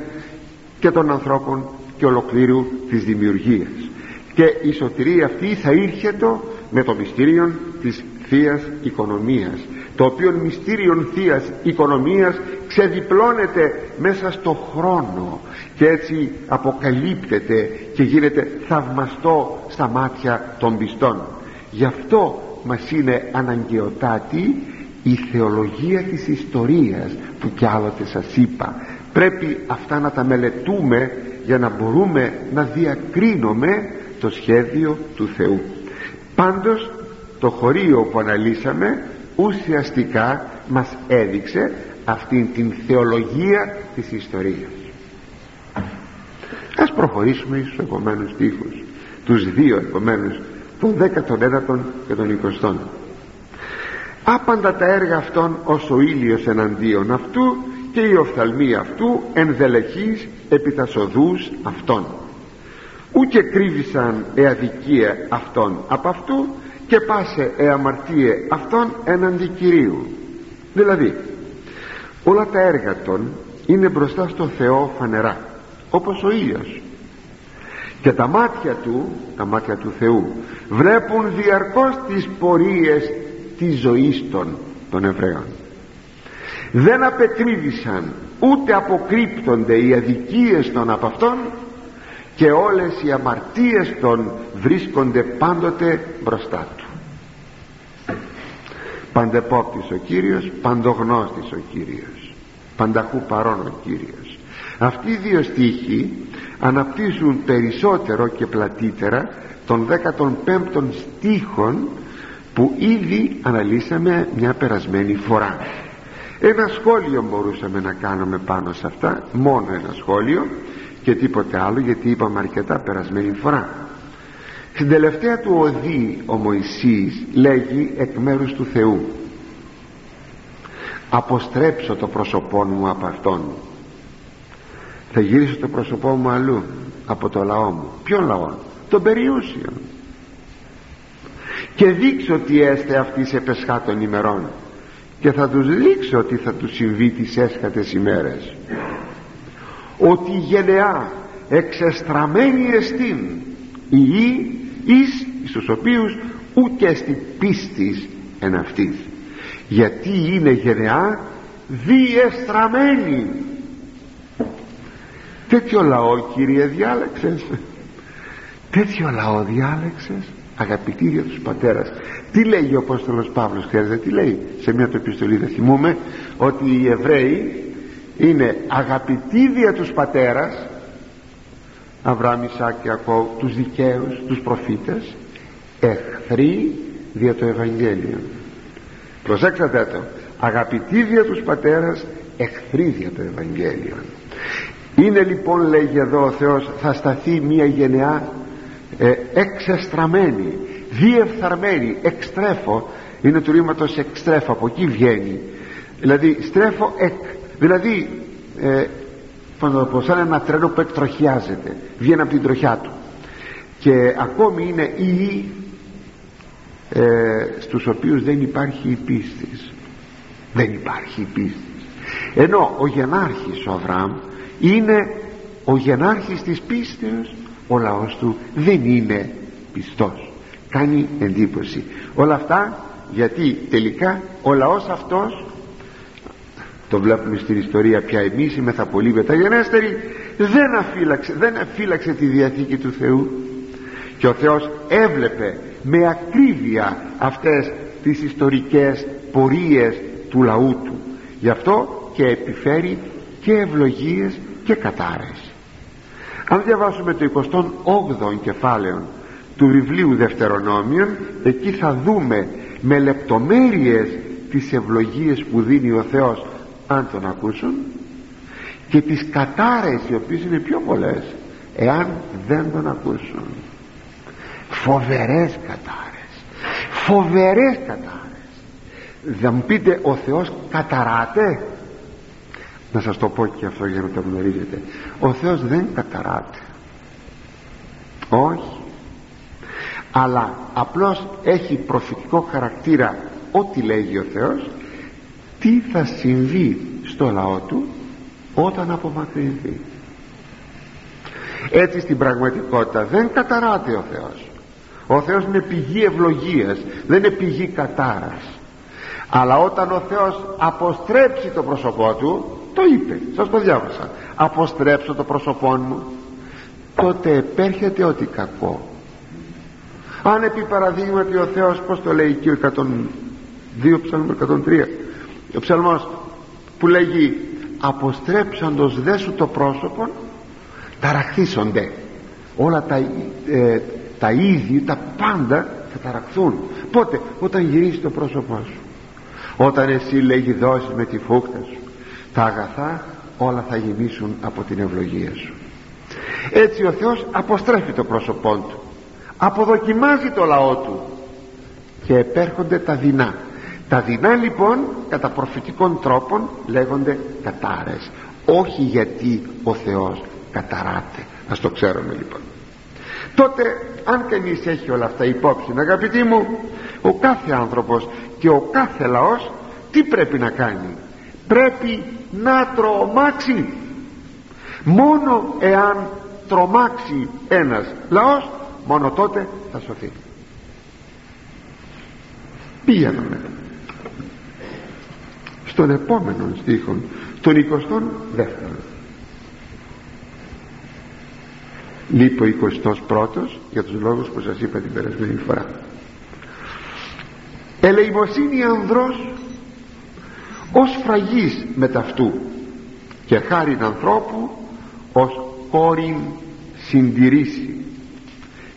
και των ανθρώπων και ολοκλήρου της δημιουργίας. Και η σωτηρία αυτή θα ήρχεται με το μυστήριο της Θείας Οικονομίας το οποίο μυστήριον Θείας Οικονομίας ξεδιπλώνεται μέσα στο χρόνο και έτσι αποκαλύπτεται και γίνεται θαυμαστό στα μάτια των πιστών. Γι' αυτό μας είναι αναγκαιοτάτη η θεολογία της ιστορίας που κι άλλοτε σας είπα. Πρέπει αυτά να τα μελετούμε για να μπορούμε να διακρίνουμε το σχέδιο του Θεού. Πάντως το χωρίο που αναλύσαμε ουσιαστικά μας έδειξε αυτήν την θεολογία της ιστορίας. Ας προχωρήσουμε στους επόμενους στίχους τους δύο επομένους τον 19ο και τον 20ο άπαντα τα έργα αυτών ως ο ήλιος εναντίον αυτού και η οφθαλμή αυτού ενδελεχής επί τα σοδούς αυτών. Ούτε κρύβησαν εαδικία αυτών από αυτού και πάσε εαμαρτίε αυτών εναντί Κυρίου. Δηλαδή όλα τα έργα των είναι μπροστά στο Θεό φανερά όπως ο ήλιος. Και τα μάτια του τα μάτια του Θεού βλέπουν διαρκώς τις πορείες της ζωής των, των Εβραίων. Δεν απεκρίβησαν ούτε αποκρύπτονται οι αδικίες των από αυτών και όλες οι αμαρτίες των βρίσκονται πάντοτε μπροστά του. Παντεπόπτης ο Κύριος παντογνώστης ο Κύριος πανταχού παρόν ο Κύριος. Αυτοί οι δύο στίχοι αναπτύσσουν περισσότερο και πλατύτερα των 15 στίχων που ήδη αναλύσαμε μια περασμένη φορά. Ένα σχόλιο μπορούσαμε να κάνουμε πάνω σε αυτά μόνο ένα σχόλιο και τίποτε άλλο γιατί είπαμε αρκετά περασμένη φορά. Στην τελευταία του οδή ο Μωυσής λέγει εκ μέρους του Θεού αποστρέψω το πρόσωπό μου από αυτόν. Θα γυρίσω το πρόσωπό μου αλλού από το λαό μου ποιον λαό; Τον περιούσιο. Και δείξω τι έστε αυτής σε πεσχάτων ημερών και θα τους δείξω τι θα τους συμβεί τις έσχατες ημέρες ότι η γενεά εξεστραμμένη εστίν η γη εις στους οποίους ούτε στην πίστη εν αυτής. Γιατί είναι γενεά διεστραμμένη. Τέτοιο λαό κύριε διάλεξες; Τέτοιο λαό διάλεξες αγαπητοί για τους πατέρας; Τι λέει ο Απόστολος Παύλος ξέρετε τι λέει; Σε μια το επιστολή δεν θυμούμε ότι οι Εβραίοι είναι αγαπητοί δια τους πατέρας Αβραάμ, Ισάκ και Ακώ τους δικαίους, τους προφήτες εχθροί δια το Ευαγγέλιο. Προσέξατε το αγαπητοί δια τους πατέρας εχθροί δια το Ευαγγέλιο. Είναι λοιπόν λέγει εδώ ο Θεός θα σταθεί μια γενεά ε, εξεστραμμένη διεφθαρμένη εξτρέφω είναι του ρήματος εξτρέφω από εκεί βγαίνει. Δηλαδή στρέφω εκ δηλαδή ε, πάνω σαν ένα τρένο που εκτροχιάζεται βγαίνει από την τροχιά του. Και ακόμη είναι οι ε, στους οποίους δεν υπάρχει η πίστης. Δεν υπάρχει η πίστης. Ενώ ο γενάρχης ο Αβραάμ είναι ο γενάρχης της πίστεως. Ο λαός του δεν είναι πιστός. Κάνει εντύπωση. Όλα αυτά γιατί τελικά ο λαός αυτός το βλέπουμε στην ιστορία πια εμείς είμαι θα πολύ μεταγενέστεροι δεν αφύλαξε, δεν αφύλαξε τη Διαθήκη του Θεού. Και ο Θεός έβλεπε με ακρίβεια αυτές τις ιστορικές πορείες του λαού του. Γι' αυτό και επιφέρει και ευλογίες και κατάρες αν διαβάσουμε το 28ο κεφάλαιο του βιβλίου Δευτερονόμιων εκεί θα δούμε με λεπτομέρειες τις ευλογίες που δίνει ο Θεός αν τον ακούσουν και τις κατάρες οι οποίες είναι πιο πολλές εάν δεν τον ακούσουν. Φοβερές κατάρες. Φοβερές κατάρες. Θα μου πείτε ο Θεός καταράται; Να σας το πω και αυτό για να το γνωρίζετε. Ο Θεός δεν καταράται. Όχι. Αλλά απλώς έχει προφητικό χαρακτήρα ό,τι λέγει ο Θεός τι θα συμβεί στο λαό του όταν απομακρυνθεί. Έτσι στην πραγματικότητα δεν καταράται ο Θεός. Ο Θεός είναι πηγή ευλογίας δεν είναι πηγή κατάρας. Αλλά όταν ο Θεός αποστρέψει το πρόσωπό του το είπε σας το διάβασα αποστρέψω το πρόσωπό μου τότε επέρχεται ό,τι κακό. Αν επί παραδείγματι ο Θεός πως το λέει εκεί ο 102 ψαλμό 103 ο ψαλμός που λέγει αποστρέψαντος δε σου το πρόσωπο ταραχθήσονται. Όλα τα, ε, τα είδη τα πάντα θα ταραχθούν. Πότε; Όταν γυρίσει το πρόσωπό σου. Όταν εσύ λέγει δώσεις με τη φούχτα σου τα αγαθά όλα θα γεμίσουν από την ευλογία σου έτσι ο Θεός αποστρέφει το πρόσωπό του. Αποδοκιμάζει το λαό του. Και επέρχονται τα δεινά τα δεινά λοιπόν κατά προφητικών τρόπων λέγονται κατάρες. Όχι γιατί ο Θεός καταράται. Ας το ξέρουμε λοιπόν. Τότε αν κανείς έχει όλα αυτά υπόψη αγαπητοί μου ο κάθε άνθρωπος και ο κάθε λαός τι πρέπει να κάνει; Πρέπει να τρομάξει. Μόνο εάν τρομάξει ένας λαός μόνο τότε θα σωθεί. Πήγαμε στον επόμενο στίχο τον 22ο λείπει ο 21ος για τους λόγους που σας είπα την περασμένη φορά. Ελεημοσύνη ανδρός ως φραγής μεταυτού και χάριν ανθρώπου ως κόρην συντηρήσει.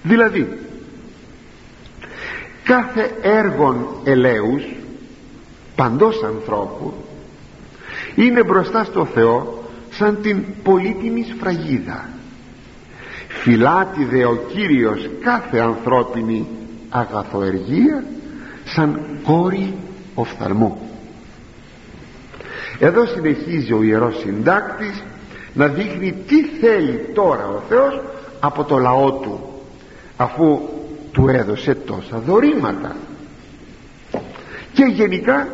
Δηλαδή κάθε έργον ελέους παντός ανθρώπου είναι μπροστά στο Θεό σαν την πολύτιμη σφραγίδα. Φυλάτη δε ο Κύριος κάθε ανθρώπινη αγαθοεργία σαν κόρη οφθαλμού. Εδώ συνεχίζει ο Ιερός Συντάκτης να δείχνει τι θέλει τώρα ο Θεός από το λαό του αφού του έδωσε τόσα δωρήματα. Και γενικά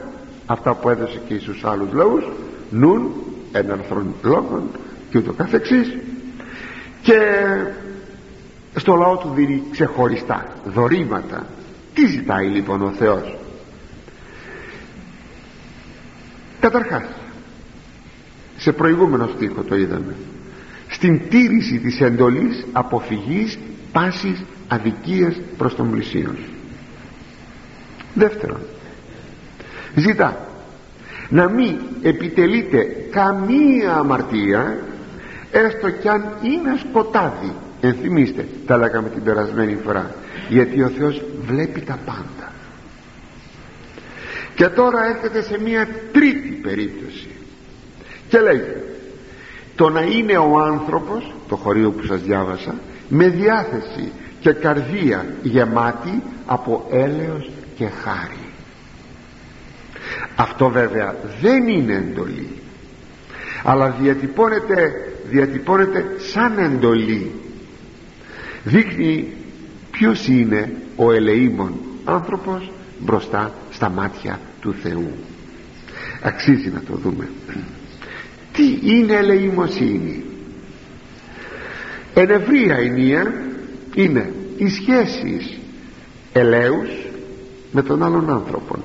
αυτά που έδωσε και στους άλλους λαούς νουν εναρθρών λόγων και ούτω καθεξής. Και στο λαό του δίνει ξεχωριστά δωρήματα. Τι ζητάει λοιπόν ο Θεός; Καταρχάς σε προηγούμενο στίχο το είδαμε. Στην τήρηση της εντολής αποφυγής πάσης αδικίας προς τον πλησίον δεύτερον ζητά να μην επιτελείται καμία αμαρτία έστω κι αν είναι σκοτάδι. Ενθυμίστε τα λέγαμε την περασμένη φορά. Γιατί ο Θεός βλέπει τα πάντα. Και τώρα έρχεται σε μια τρίτη περίπτωση. Και λέει το να είναι ο άνθρωπος το χωρίο που σας διάβασα με διάθεση και καρδία γεμάτη από έλεος και χάρη αυτό βέβαια δεν είναι εντολή. Αλλά διατυπώνεται, διατυπώνεται σαν εντολή. Δείχνει ποιος είναι ο ελεήμων άνθρωπος μπροστά στα μάτια του Θεού. Αξίζει να το δούμε. Τι είναι ελεημοσύνη; Εν ευρία ενία είναι οι σχέσεις ελέους με τον άλλον άνθρωπο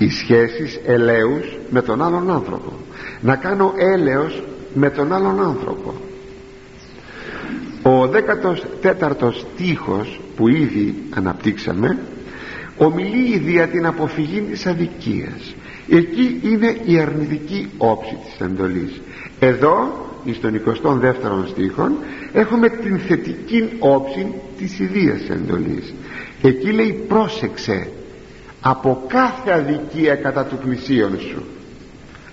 οι σχέσεις ελέους με τον άλλον άνθρωπο. Να κάνω έλεος με τον άλλον άνθρωπο. Ο 14ος στίχος που ήδη αναπτύξαμε ομιλεί για την αποφυγή της αδικίας εκεί είναι η αρνητική όψη της εντολής. Εδώ στον 22ο στίχο έχουμε την θετική όψη της ιδίας εντολής. Εκεί λέει πρόσεξε από κάθε αδικία κατά του πλησίον σου.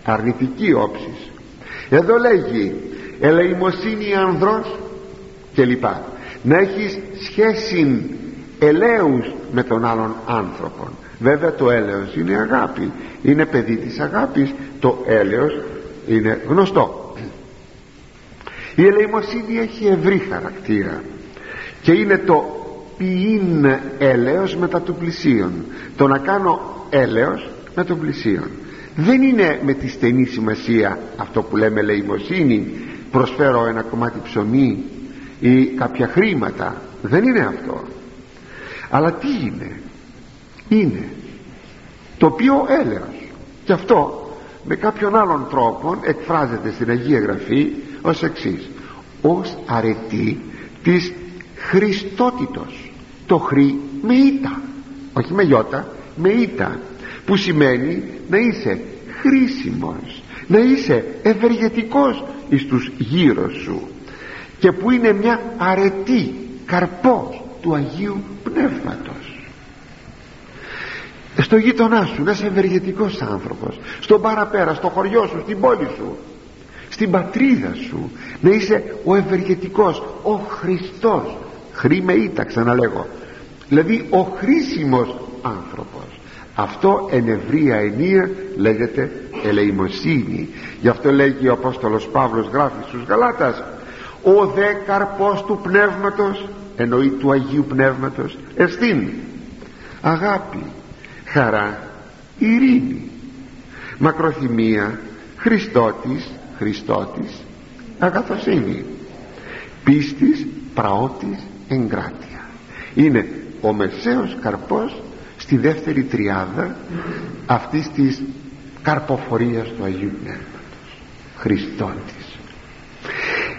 Αρνητική όψης. Εδώ λέγει ελεημοσύνη ανδρός και λοιπά να έχεις σχέση ελέους με τον άλλον άνθρωπο βέβαια το έλεος είναι αγάπη. Είναι παιδί της αγάπης. Το έλεος είναι γνωστό. Η ελεημοσύνη έχει ευρύ χαρακτήρα και είναι το ποιήν έλεος μετά του πλησίον. Το να κάνω έλεος με τον πλησίον. Δεν είναι με τη στενή σημασία αυτό που λέμε ελεημοσύνη προσφέρω ένα κομμάτι ψωμί ή κάποια χρήματα. Δεν είναι αυτό. Αλλά τι είναι; Είναι το οποίο έλεος. Και αυτό με κάποιον άλλον τρόπο εκφράζεται στην Αγία Γραφή ως εξής. Ως αρετή της Χριστότητος το χρή με ήττα όχι με γιώτα με ήττα που σημαίνει να είσαι χρήσιμος να είσαι ευεργετικός εις τους γύρω σου. Και που είναι μια αρετή καρπός του Αγίου Πνεύματος. Στο γείτονά σου να είσαι ευεργετικός άνθρωπος στον παραπέρα, στο χωριό σου, στην πόλη σου στην πατρίδα σου να είσαι ο ευεργετικός ο Χριστός χρήμε ήττα ξαναλέγω. Δηλαδή ο χρήσιμος άνθρωπος. Αυτό εν ευρία ενία λέγεται ελεημοσύνη. Γι' αυτό λέγει ο Απόστολος Παύλος γράφει στους Γαλάτας ο δε καρπός του πνεύματος εννοεί του Αγίου Πνεύματος εστίν. Αγάπη χαρά ειρήνη. Μακροθυμία Χριστότης Χριστότης αγαθοσύνη. Πίστης πραότης εγκράτεια. Είναι ο μεσαίος καρπός στη δεύτερη τριάδα αυτής της καρποφορίας του Αγίου Πνεύματος Χριστότης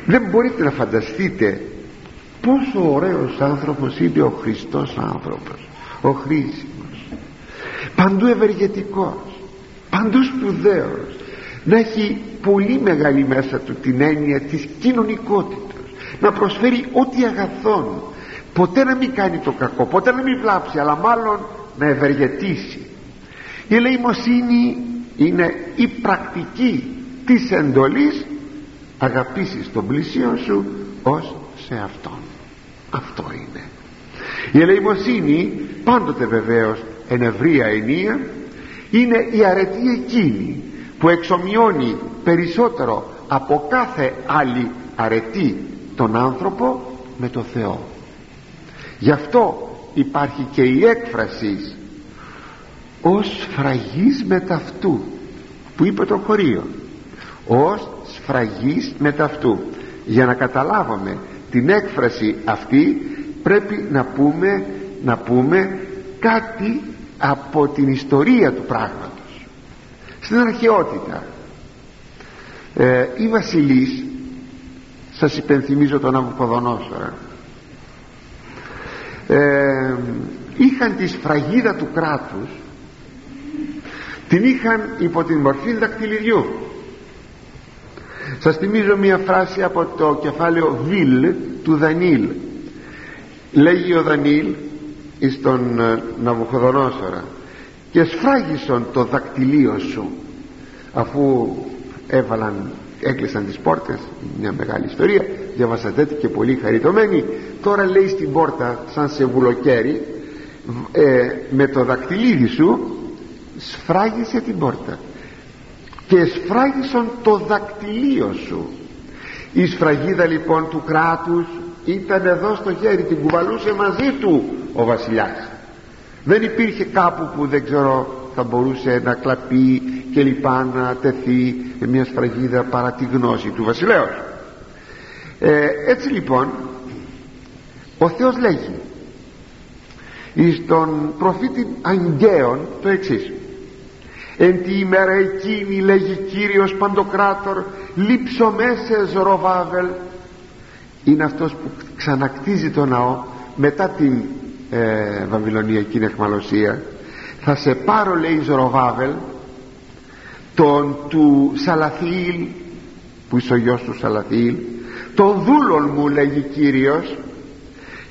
δεν μπορείτε να φανταστείτε πόσο ωραίος άνθρωπος είναι ο Χριστός άνθρωπος ο χρήσιμος. Παντού ευεργετικός παντού σπουδαίος. Να έχει πολύ μεγάλη μέσα του την έννοια της κοινωνικότητας να προσφέρει ό,τι αγαθόν. Ποτέ να μην κάνει το κακό ποτέ να μην βλάψει αλλά μάλλον να ευεργετήσει. Η ελεημοσύνη είναι η πρακτική της εντολής. Αγαπήσεις τον πλησίο σου ως σε αυτόν. Αυτό είναι. Η ελεημοσύνη πάντοτε βεβαίως εν ευρία ενία είναι η αρετή εκείνη που εξομοιώνει περισσότερο από κάθε άλλη αρετή τον άνθρωπο με το Θεό. Γι' αυτό υπάρχει και η έκφραση ως σφραγής μεταυτού που είπε το χωρίο. Ως σφραγής μεταυτού για να καταλάβουμε την έκφραση αυτή πρέπει να πούμε να πούμε κάτι από την ιστορία του πράγματος. Στην αρχαιότητα ε, οι βασιλείς σας υπενθυμίζω τον Αβουκοδονόσορα ε, είχαν τη σφραγίδα του κράτους την είχαν υπό την μορφή δακτυλιδιού. Σας θυμίζω μια φράση από το κεφάλαιο Βιλ του Δανίλ. Λέγει ο Δανίλ εις τον ε, Ναβουχοδονόσορα και σφράγισον το δακτυλίο σου αφού έβαλαν έκλεισαν τις πόρτες. Μια μεγάλη ιστορία. Διαβάσατε και πολύ χαριτωμένη. Τώρα λέει στην πόρτα σαν σε βουλοκαίρι ε, με το δακτυλίδι σου σφράγισε την πόρτα. Και σφράγισον το δακτυλίο σου. Η σφραγίδα λοιπόν του κράτους ήταν εδώ στο χέρι την κουβαλούσε μαζί του ο βασιλιάς. Δεν υπήρχε κάπου που δεν ξέρω θα μπορούσε να κλαπεί και λοιπά να τεθεί μια σφραγίδα παρά τη γνώση του βασιλέως. Ε, έτσι λοιπόν ο Θεός λέγει εις τον προφήτη Αγγέων το εξής. Εν τη ημέρα εκείνη λέγει Κύριος Παντοκράτορ λείψω μέσα Ζωροβάβελ είναι αυτός που ξανακτίζει το ναό μετά την ε, Βαβυλωνιακή εχμαλωσία θα σε πάρω λέει Ζωροβάβελ τον του Σαλαθιήλ που είσαι ο γιος του Σαλαθιήλ τον δούλον μου λέγει Κύριος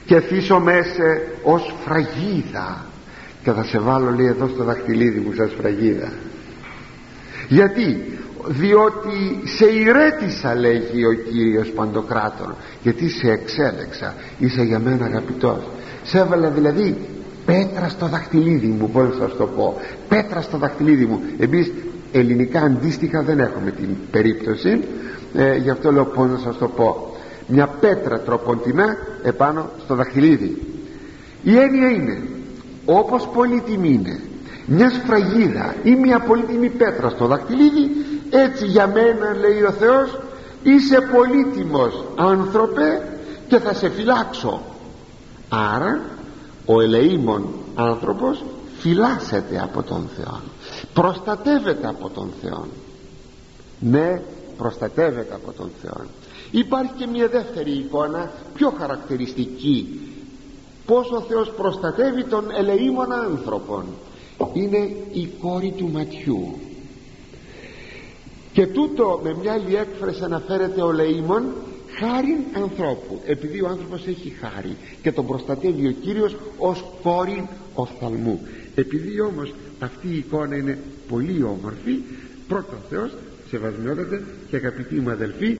και θύσω μέσα ως φραγίδα. Και θα σε βάλω λέει εδώ στο δαχτυλίδι μου σαν φραγίδα. Γιατί; Διότι σε ηρέτησα λέγει ο Κύριος Παντοκράτορ γιατί σε εξέλεξα. Είσαι για μένα αγαπητός. Σε έβαλα δηλαδή πέτρα στο δαχτυλίδι μου. Πώς να σας το πω. Πέτρα στο δαχτυλίδι μου. Εμείς ελληνικά αντίστοιχα δεν έχουμε την περίπτωση. Ε, γι' αυτό λέω πώς να σας το πω. Μια πέτρα τροποντινά επάνω στο δαχτυλίδι. Η έννοια είναι όπως πολύτιμη είναι μια σφραγίδα ή μια πολύτιμη πέτρα στο δακτυλίδι έτσι για μένα λέει ο Θεός είσαι πολύτιμος άνθρωπε και θα σε φυλάξω. Άρα ο ελεήμων άνθρωπος φυλάσσεται από τον Θεό προστατεύεται από τον Θεό ναι προστατεύεται από τον Θεό υπάρχει και μια δεύτερη εικόνα πιο χαρακτηριστική. Πως ο Θεός προστατεύει τον ελεήμων άνθρωπον. Είναι η κόρη του ματιού. Και τούτο με μια άλλη έκφραση αναφέρεται ο λεήμων χάριν ανθρώπου. Επειδή ο άνθρωπος έχει χάρη και τον προστατεύει ο Κύριος ως κόρη οφθαλμού. Επειδή όμως αυτή η εικόνα είναι πολύ όμορφη πρώτα Θεός σεβασμιότατε και αγαπητοί μου αδελφοί